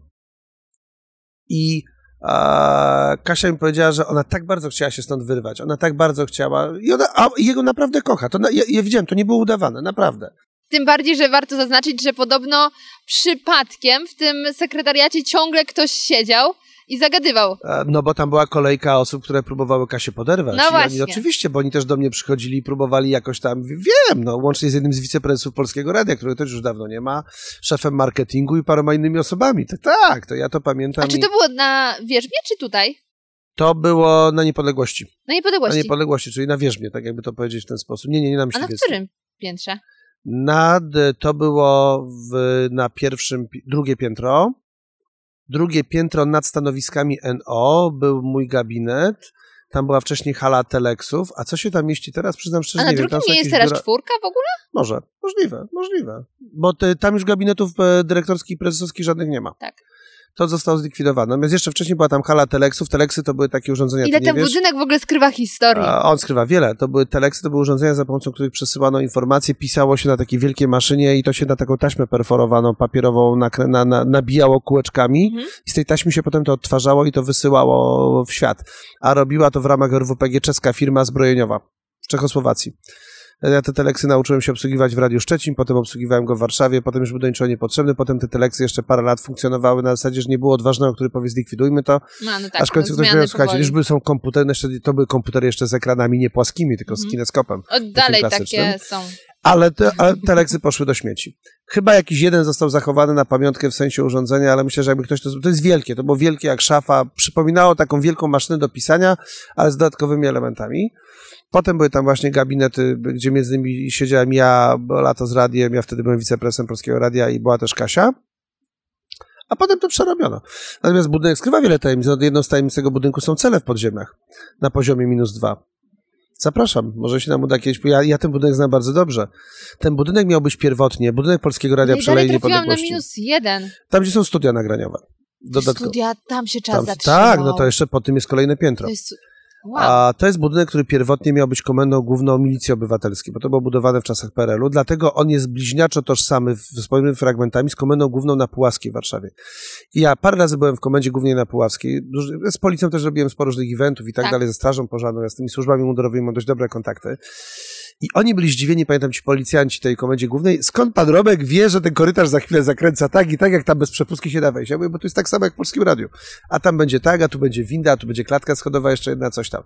I a, Kasia mi powiedziała, że ona tak bardzo chciała się stąd wyrwać, ona tak bardzo chciała i ona, a jego naprawdę kocha. To na, ja, ja widziałem, to nie było udawane, naprawdę. Tym bardziej, że warto zaznaczyć, że podobno przypadkiem w tym sekretariacie ciągle ktoś siedział i zagadywał. E, No bo tam była kolejka osób, które próbowały Kasię poderwać. No I właśnie. Oni, oczywiście, bo oni też do mnie przychodzili i próbowali jakoś tam, wiem, no łącznie z jednym z wiceprezesów Polskiego Radia, który też już dawno nie ma, szefem marketingu i paroma innymi osobami. Tak, tak, to ja to pamiętam. A czy i to było na Wierzbie, czy tutaj? to było na niepodległości. Na Na niepodległości. niepodległości, czyli na wierzbie, tak jakby to powiedzieć w ten sposób. Nie, nie, nie na A na którym piętrze? Nad, to było w, na pierwszym, pi- drugie piętro. Drugie piętro nad stanowiskami NO był mój gabinet. Tam była wcześniej hala teleksów. A co się tam mieści teraz? Przyznam szczerze, A na nie wiem. drugim Tam są nie jest teraz biura- czwórka w ogóle? Może, możliwe, możliwe. Bo te, tam już gabinetów e, dyrektorskich i prezesowskich żadnych nie ma. Tak. To zostało zlikwidowane. Natomiast jeszcze wcześniej była tam hala teleksów. Teleksy to były takie urządzenia, Ile ten wiesz. budynek w ogóle skrywa historii? A on skrywa wiele. To były teleksy, to były urządzenia, za pomocą których przesyłano informacje, pisało się na takiej wielkiej maszynie i to się na taką taśmę perforowaną, papierową nakrę- na, na, nabijało kółeczkami Mhm. i z tej taśmy się potem to odtwarzało i to wysyłało w świat. A robiła to w ramach RWPG czeska firma zbrojeniowa w Czechosłowacji. Ja te teleksy nauczyłem się obsługiwać w Radiu Szczecin, potem obsługiwałem go w Warszawie, potem już był do niczego niepotrzebny, potem te teleksy jeszcze parę lat funkcjonowały na zasadzie, że nie było odważnego, który powie zlikwidujmy to, No, no tak, aż w końcu no, ktoś powiedział, słuchajcie, już były są komputery, jeszcze, to były komputery jeszcze z ekranami nie płaskimi, tylko z Mhm. kineskopem. O, dalej takie są. Ale te, ale te poszły do śmieci. Chyba jakiś jeden został zachowany na pamiątkę w sensie urządzenia, ale myślę, że jakby ktoś to... To jest wielkie, to było wielkie jak szafa. Przypominało taką wielką maszynę do pisania, ale z dodatkowymi elementami. Potem były tam właśnie gabinety, gdzie między innymi siedziałem ja, lato z radiem, ja wtedy byłem wiceprezesem Polskiego Radia i była też Kasia. A potem to przerobiono. Natomiast budynek skrywa wiele tajemnic. Jedną z tajemnic tego budynku są cele w podziemiach na poziomie minus dwa. Zapraszam, może się nam uda kiedyś. Ja, ja ten budynek znam bardzo dobrze. Ten budynek miał być pierwotnie, budynek Polskiego Radia No i przy dalej Alei trafiłam na Niepodległości. minus jeden. Tam, gdzie są studia nagraniowe. Dodatkowo. Studia, tam się czas Tam, zatrzymał. tak, no to jeszcze po tym jest kolejne piętro. To jest... Wow. A to jest budynek, który pierwotnie miał być komendą główną Milicji Obywatelskiej, bo to było budowane w czasach PRL-u, dlatego on jest bliźniaczo tożsamy w- z pewnymi fragmentami z komendą główną na Puławskiej w Warszawie. I ja parę razy byłem w komendzie głównej na Puławskiej, z policją też robiłem sporo różnych eventów i tak, Tak. dalej, ze strażą pożarną, ja z tymi służbami mundurowymi mam dość dobre kontakty. I oni byli zdziwieni, pamiętam ci policjanci tej komendzie głównej, skąd pan Romek wie, że ten korytarz za chwilę zakręca tak i tak, jak tam bez przepustki się da wejść. Ja mówię, bo to jest tak samo jak w Polskim Radiu. A tam będzie tak, a tu będzie winda, a tu będzie klatka schodowa, jeszcze jedna, coś tam.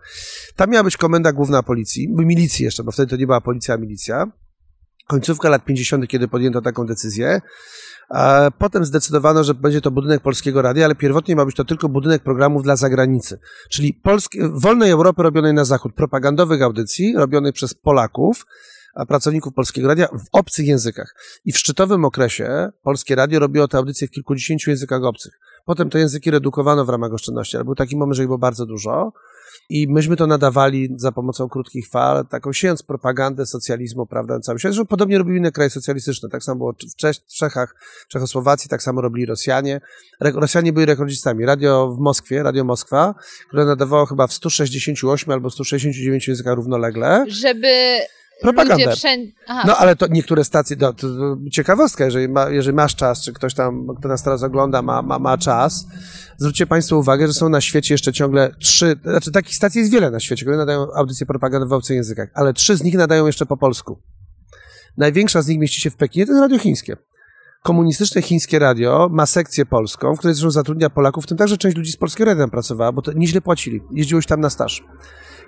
Tam miała być komenda główna policji, milicji jeszcze, bo wtedy to nie była policja, a milicja. Końcówka lat 50., kiedy podjęto taką decyzję. Potem zdecydowano, że będzie to budynek Polskiego Radia, ale pierwotnie ma być to tylko budynek programów dla zagranicy. Czyli Polski, wolnej Europy robionej na zachód, propagandowych audycji robionych przez Polaków, pracowników Polskiego Radia w obcych językach. I w szczytowym okresie Polskie Radio robiło te audycje w kilkudziesięciu językach obcych. Potem te języki redukowano w ramach oszczędności, ale był taki moment, że ich było bardzo dużo. I myśmy to nadawali za pomocą krótkich fal, taką siejąc propagandę socjalizmu, prawda, na całym świecie. Zresztą podobnie robili inne kraje socjalistyczne. Tak samo było w Czech, w Czechach, Czechosłowacji, tak samo robili Rosjanie. Rosjanie byli rekordzistami. Radio w Moskwie, Radio Moskwa, które nadawało chyba w 168 albo 169 językach równolegle. Żeby Propagandę. ludzie wszędzie... Aha, No ale to niektóre stacje, to, to, to ciekawostka, jeżeli, ma, jeżeli masz czas, czy ktoś tam, kto nas teraz ogląda, ma, ma, ma czas, zwróćcie Państwo uwagę, że są na świecie jeszcze ciągle trzy, znaczy takich stacji jest wiele na świecie, które nadają audycje propagandowe w obcych językach, ale trzy z nich nadają jeszcze po polsku. Największa z nich mieści się w Pekinie, to jest radio chińskie. Komunistyczne chińskie radio ma sekcję polską, w której zresztą zatrudnia Polaków, w tym także część ludzi z Polskiego Radia tam pracowała, bo to nieźle płacili. Jeździło się tam na staż.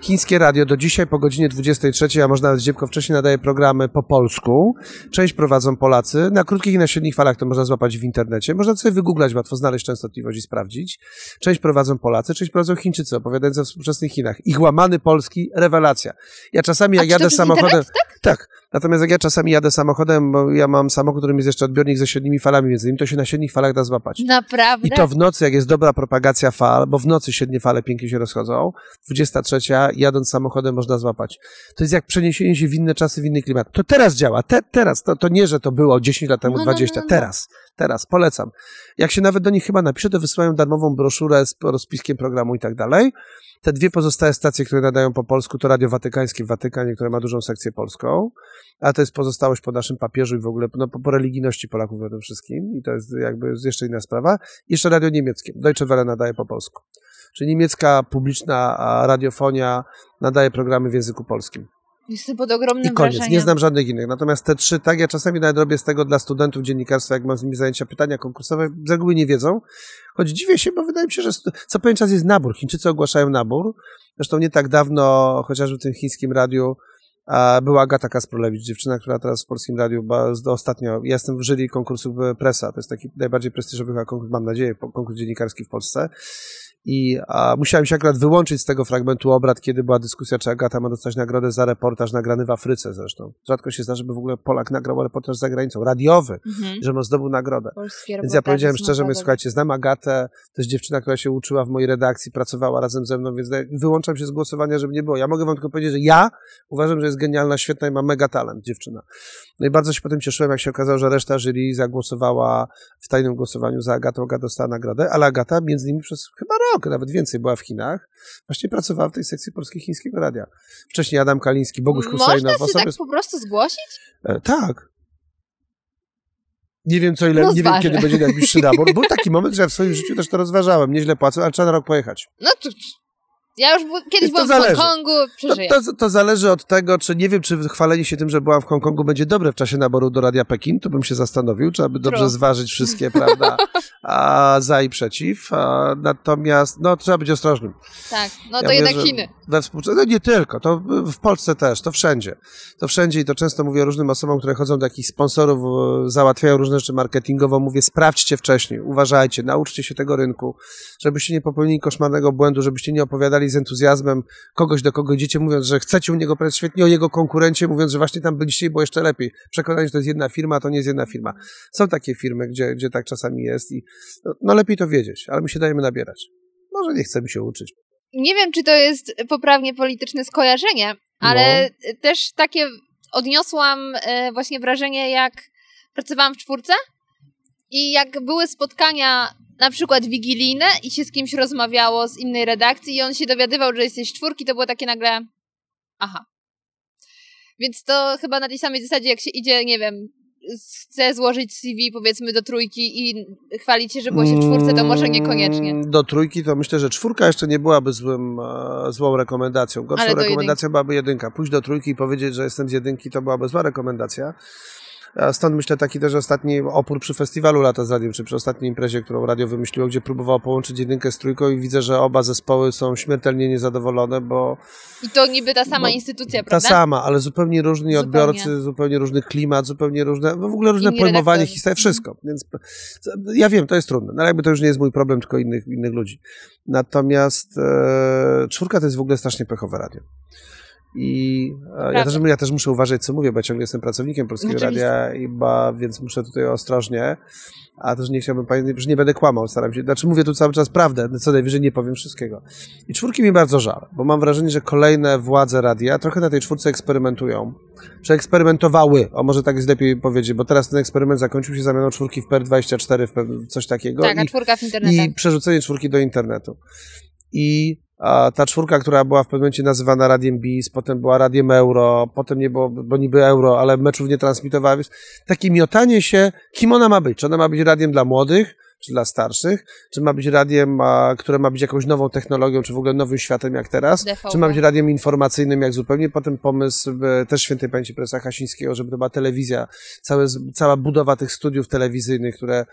Chińskie radio do dzisiaj po godzinie 23, a można nawet dziebko wcześniej nadaje programy po polsku. Część prowadzą Polacy. Na krótkich i na średnich falach to można złapać w internecie. Można sobie wygooglać, łatwo znaleźć częstotliwość i sprawdzić. Część prowadzą Polacy, część prowadzą Chińczycy opowiadający o współczesnych Chinach. Ich łamany polski, rewelacja. Ja czasami jak jadę samochodem... internet, Tak, Natomiast jak ja czasami jadę samochodem, bo ja mam samochód, którym jest jeszcze odbiornik ze średnimi falami między innymi, to się na średnich falach da złapać. Naprawdę? I to w nocy, jak jest dobra propagacja fal, bo w nocy średnie fale pięknie się rozchodzą, 23, jadąc samochodem można złapać. To jest jak przeniesienie się w inne czasy, w inny klimat. To teraz działa, te, teraz, to, to nie, że to było 10 lat temu, No, no, no, 20, no, no. teraz, teraz, polecam. Jak się nawet do nich chyba napisze, to wysyłają darmową broszurę z rozpiskiem programu i tak dalej. Te dwie pozostałe stacje, które nadają po polsku, to Radio Watykańskie w Watykanie, które ma dużą sekcję polską, a to jest pozostałość po naszym papieżu i w ogóle no, po, po religijności Polaków we tym wszystkim i to jest jakby jeszcze inna sprawa. Jeszcze radio niemieckie. Deutsche Welle nadaje po polsku. Czyli niemiecka publiczna radiofonia nadaje programy w języku polskim. Jestem pod ogromnym I koniec. wrażeniem. Nie znam żadnych innych. Natomiast te trzy, tak, ja czasami nawet robię z tego dla studentów dziennikarstwa, jak mam z nimi zajęcia, pytania konkursowe, z reguły nie wiedzą. Choć dziwię się, bo wydaje mi się, że co pewien czas jest nabór. Chińczycy ogłaszają nabór. Zresztą nie tak dawno, chociażby w tym chińskim radiu, była Agata Kasprolewicz, dziewczyna, która teraz w polskim radiu, ostatnio, ja jestem w jury konkursu Presa, to jest taki najbardziej prestiżowy konkurs, mam nadzieję, konkurs dziennikarski w Polsce. I a, musiałem się akurat wyłączyć z tego fragmentu obrad, kiedy była dyskusja, czy Agata ma dostać nagrodę za reportaż nagrany w Afryce zresztą. Rzadko się zdarza, żeby w ogóle Polak nagrał reportaż za granicą, radiowy, Mhm. że on zdobył nagrodę. Więc ja powiedziałem szczerze, mówię, słuchajcie, znam Agatę, to jest dziewczyna, która się uczyła w mojej redakcji, pracowała razem ze mną, więc wyłączam się z głosowania, żeby nie było. Ja mogę wam tylko powiedzieć, że ja uważam, że jest genialna, świetna i ma mega talent dziewczyna. No i bardzo się potem cieszyłem, jak się okazało, że reszta jury zagłosowała w tajnym głosowaniu za Agatą, Agata dostała nagrodę, ale Agata między innymi przez chyba rok, nawet więcej była w Chinach, właśnie pracowała w tej sekcji polskiej-chińskiego radia. Wcześniej Adam Kaliński, Boguś Można Husajnow, się tak po prostu zgłosić? E, tak. Nie wiem, co ile, nie wiem, kiedy będzie najbliższy nabór. Był taki moment, że ja w swoim życiu też to rozważałem. Nieźle płacę, ale trzeba na rok pojechać. No to... Ja już kiedyś To byłam zależy. w Hongkongu, To, przeżyję. to, to zależy od tego, czy nie wiem, czy chwalenie się tym, że byłam w Hongkongu będzie dobre w czasie naboru do Radia Pekin, to bym się zastanowił. Trzeba by dobrze True. zważyć wszystkie, prawda, a, za i przeciw. A, natomiast, no, trzeba być ostrożnym. Tak, no Ja to jednak Chiny. We współczesności, no nie tylko, to w- w Polsce też, to wszędzie. To wszędzie i to często mówię różnym osobom, które chodzą do jakichś sponsorów, e, załatwiają różne rzeczy marketingowo, mówię sprawdźcie wcześniej, uważajcie, nauczcie się tego rynku, żebyście nie popełnili koszmarnego błędu, żebyście nie opowiadali z entuzjazmem kogoś, do kogo idziecie, mówiąc, że chcecie u niego powiedzieć świetnie o jego konkurencie, mówiąc, że właśnie tam byliście było jeszcze lepiej. Przekonanie, że to jest jedna firma, to nie jest jedna firma. Są takie firmy, gdzie, gdzie tak czasami jest i no, no lepiej to wiedzieć, ale my się dajemy nabierać. Może nie chcemy się uczyć. Nie wiem, czy to jest poprawnie polityczne skojarzenie, ale też takie odniosłam e, właśnie wrażenie, jak pracowałam w czwórce i jak były spotkania na przykład wigilijne i się z kimś rozmawiało z innej redakcji i on się dowiadywał, że jesteś czwórki, to było takie nagle aha. Więc to chyba na tej samej zasadzie, jak się idzie, nie wiem, chce złożyć CV powiedzmy do trójki i chwalić się, że było się w czwórce, to może niekoniecznie. Mm, Do trójki to myślę, że czwórka jeszcze nie byłaby złym, e, złą rekomendacją. Gorszą rekomendacją byłaby jedynka. Pójść do trójki i powiedzieć, że jestem z jedynki, to byłaby zła rekomendacja. Stąd myślę taki też ostatni opór przy festiwalu Lata z Radiem, czy przy ostatniej imprezie, którą radio wymyśliło, gdzie próbowało połączyć jedynkę z trójką i widzę, że oba zespoły są śmiertelnie niezadowolone, bo I to niby ta sama instytucja, ta prawda? sama, ale zupełnie różni Zupełnie. odbiorcy, zupełnie różny klimat, swoje różne, no w ogóle różne Inni pojmowanie redaktorzy. historii, wszystko. Więc ja wiem, to jest trudne, no ale jakby to już nie jest mój problem, tylko innych, innych ludzi. Natomiast e, czwórka to jest w ogóle strasznie pechowe radio. I ja też, ja też muszę uważać, co mówię, bo ja ciągle jestem pracownikiem Polskiego Oczywiście. Radia, i ba, więc muszę tutaj ostrożnie. A też nie chciałbym że nie będę kłamał, staram się. Znaczy mówię tu cały czas prawdę, co najwyżej nie powiem wszystkiego. I czwórki mi bardzo żal, bo mam wrażenie, że kolejne władze radia trochę na tej czwórce eksperymentują. Przeeksperymentowały, o może tak jest lepiej powiedzieć, bo teraz ten eksperyment zakończył się zamianą czwórki w PER24, w coś takiego. Tak, a czwórka w internecie. i przerzucenie czwórki do internetu. I a, ta czwórka, która była w pewnym momencie nazywana Radiem BIS, potem była Radiem Euro, potem nie było, bo niby Euro, ale meczów nie transmitowała, więc takie miotanie się, kim ona ma być? Czy ona ma być radiem dla młodych, czy dla starszych? Czy ma być radiem, a, które ma być jakąś nową technologią, czy w ogóle nowym światem jak teraz? DVB. Czy ma być radiem informacyjnym jak zupełnie? Potem pomysł e, też świętej pamięci profesora Hasińskiego, żeby to była telewizja, całe, cała budowa tych studiów telewizyjnych, które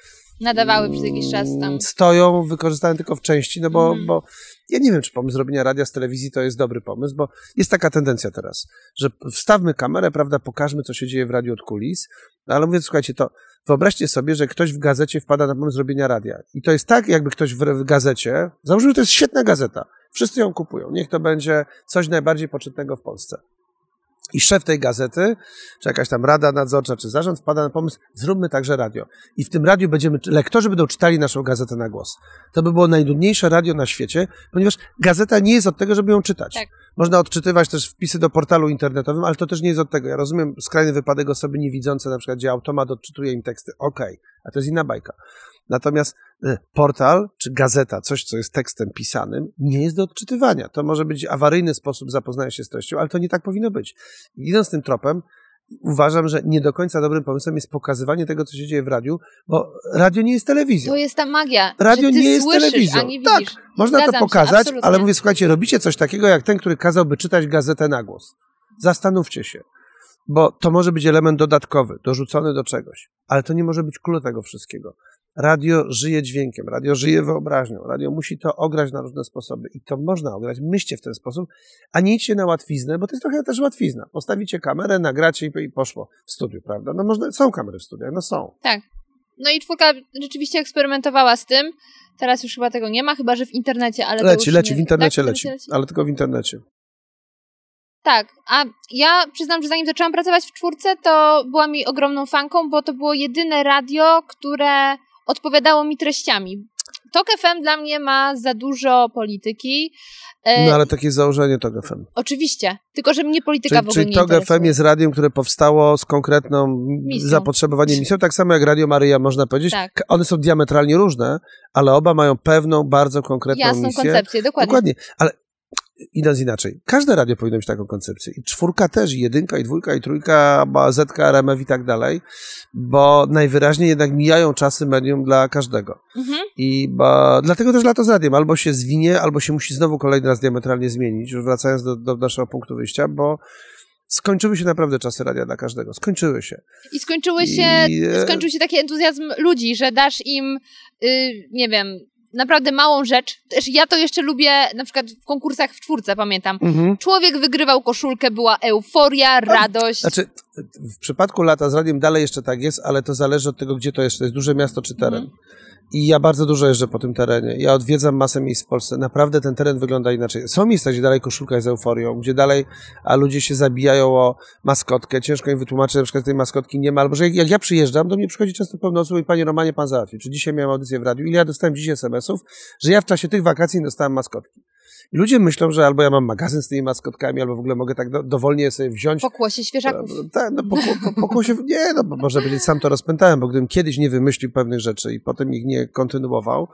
Nadawały przez jakiś czas tam. Mm, stoją, wykorzystane tylko w części, no bo, Mhm. bo ja nie wiem, czy pomysł zrobienia radia z telewizji to jest dobry pomysł, bo jest taka tendencja teraz, że wstawmy kamerę, prawda, pokażmy, co się dzieje w radiu od kulis, no ale mówię, słuchajcie, to wyobraźcie sobie, że ktoś w gazecie wpada na pomysł zrobienia radia. I to jest tak, jakby ktoś w, gazecie, załóżmy, że to jest świetna gazeta, wszyscy ją kupują, niech to będzie coś najbardziej poczytnego w Polsce. I szef tej gazety, czy jakaś tam rada nadzorcza, czy zarząd wpada na pomysł, zróbmy także radio. I w tym radiu będziemy, lektorzy będą czytali naszą gazetę na głos. To by było najnudniejsze radio na świecie, ponieważ gazeta nie jest od tego, żeby ją czytać. Tak. Można odczytywać też wpisy do portalu internetowym, ale to też nie jest od tego. Ja rozumiem skrajny wypadek osoby niewidzące, na przykład, gdzie automat odczytuje im teksty. Okej, a to jest inna bajka. Natomiast portal czy gazeta, coś, co jest tekstem pisanym, nie jest do odczytywania. To może być awaryjny sposób zapoznania się z treścią, ale to nie tak powinno być. Idąc tym tropem, uważam, że nie do końca dobrym pomysłem jest pokazywanie tego, co się dzieje w radiu, bo radio nie jest telewizją. To jest ta magia. Radio nie jest telewizją. Tak. Można to Zgadzam się, pokazać, absolutnie. ale mówię, słuchajcie, robicie coś takiego jak ten, który kazałby czytać gazetę na głos. Zastanówcie się, bo to może być element dodatkowy, dorzucony do czegoś, ale to nie może być klucz tego wszystkiego. Radio żyje dźwiękiem, radio żyje wyobraźnią, radio musi to ograć na różne sposoby i to można ograć. Myślcie w ten sposób, a nie idźcie na łatwiznę, bo to jest trochę też łatwizna. Postawicie kamerę, nagracie i- poszło w studiu, prawda? No można, są kamery w studiach, no są. No i czwórka rzeczywiście eksperymentowała z tym. Teraz już chyba tego nie ma, chyba że w internecie, ale Leci, już leci, nie... w internecie tak, leci, ale tylko w internecie. Tak, a ja przyznam, że zanim zaczęłam pracować w czwórce, to byłam jej ogromną fanką, bo to było jedyne radio, które odpowiadało mi treściami. Tok FM dla mnie ma za dużo polityki. E, No ale takie jest założenie TOG FM. Oczywiście, tylko że mnie polityka Czyli, w ogóle czyli nie TOG interesuje. FM jest radiem, które powstało z konkretną Misją. zapotrzebowaniem misją, tak samo jak Radio Maryja, można powiedzieć. Tak. One są diametralnie różne, ale oba mają pewną, bardzo konkretną Jasną misję. koncepcję, dokładnie. Dokładnie, ale idąc inaczej, każde radio powinno mieć taką koncepcję. I czwórka też, i jedynka, i dwójka, i trójka, ba- ZK, RMF i tak dalej, bo najwyraźniej jednak mijają czasy medium dla każdego. Mhm. I ba, dlatego też lato z radiem. Albo się zwinie, albo się musi znowu kolejny raz diametralnie zmienić, już wracając do, do naszego punktu wyjścia, bo skończyły się naprawdę czasy radia dla każdego. Skończyły się. I skończyły się, I, e, skończył się taki entuzjazm ludzi, że dasz im, y, nie wiem, naprawdę małą rzecz. Też ja to jeszcze lubię, na przykład w konkursach w czwórce, pamiętam. Mhm. Człowiek wygrywał koszulkę, była euforia, radość. Znaczy, w przypadku lata z radiem dalej jeszcze tak jest, ale to zależy od tego, gdzie to jest. To jest duże miasto czy teren. Mhm. I ja bardzo dużo jeżdżę po tym terenie. Ja odwiedzam masę miejsc w Polsce. Naprawdę ten teren wygląda inaczej. Są miejsca, gdzie dalej koszulka jest euforią, gdzie dalej a ludzie się zabijają o maskotkę. Ciężko im wytłumaczyć, na przykład tej maskotki nie ma. Albo że jak, jak ja przyjeżdżam, do mnie przychodzi często pełno osób i panie Romanie, pan załatwi. Czy dzisiaj miałem audycję w radiu? Ile ja dostałem dziś SMS-ów, że ja w czasie tych wakacji dostałem maskotki. I ludzie myślą, że albo ja mam magazyn z tymi maskotkami, albo w ogóle mogę tak do, dowolnie sobie wziąć. Pokłosie świeżaków. Tak, no pokło, po, pokłosie, nie, no bo można powiedzieć, sam to rozpętałem, bo gdybym kiedyś nie wymyślił pewnych rzeczy i potem ich nie kontynuował,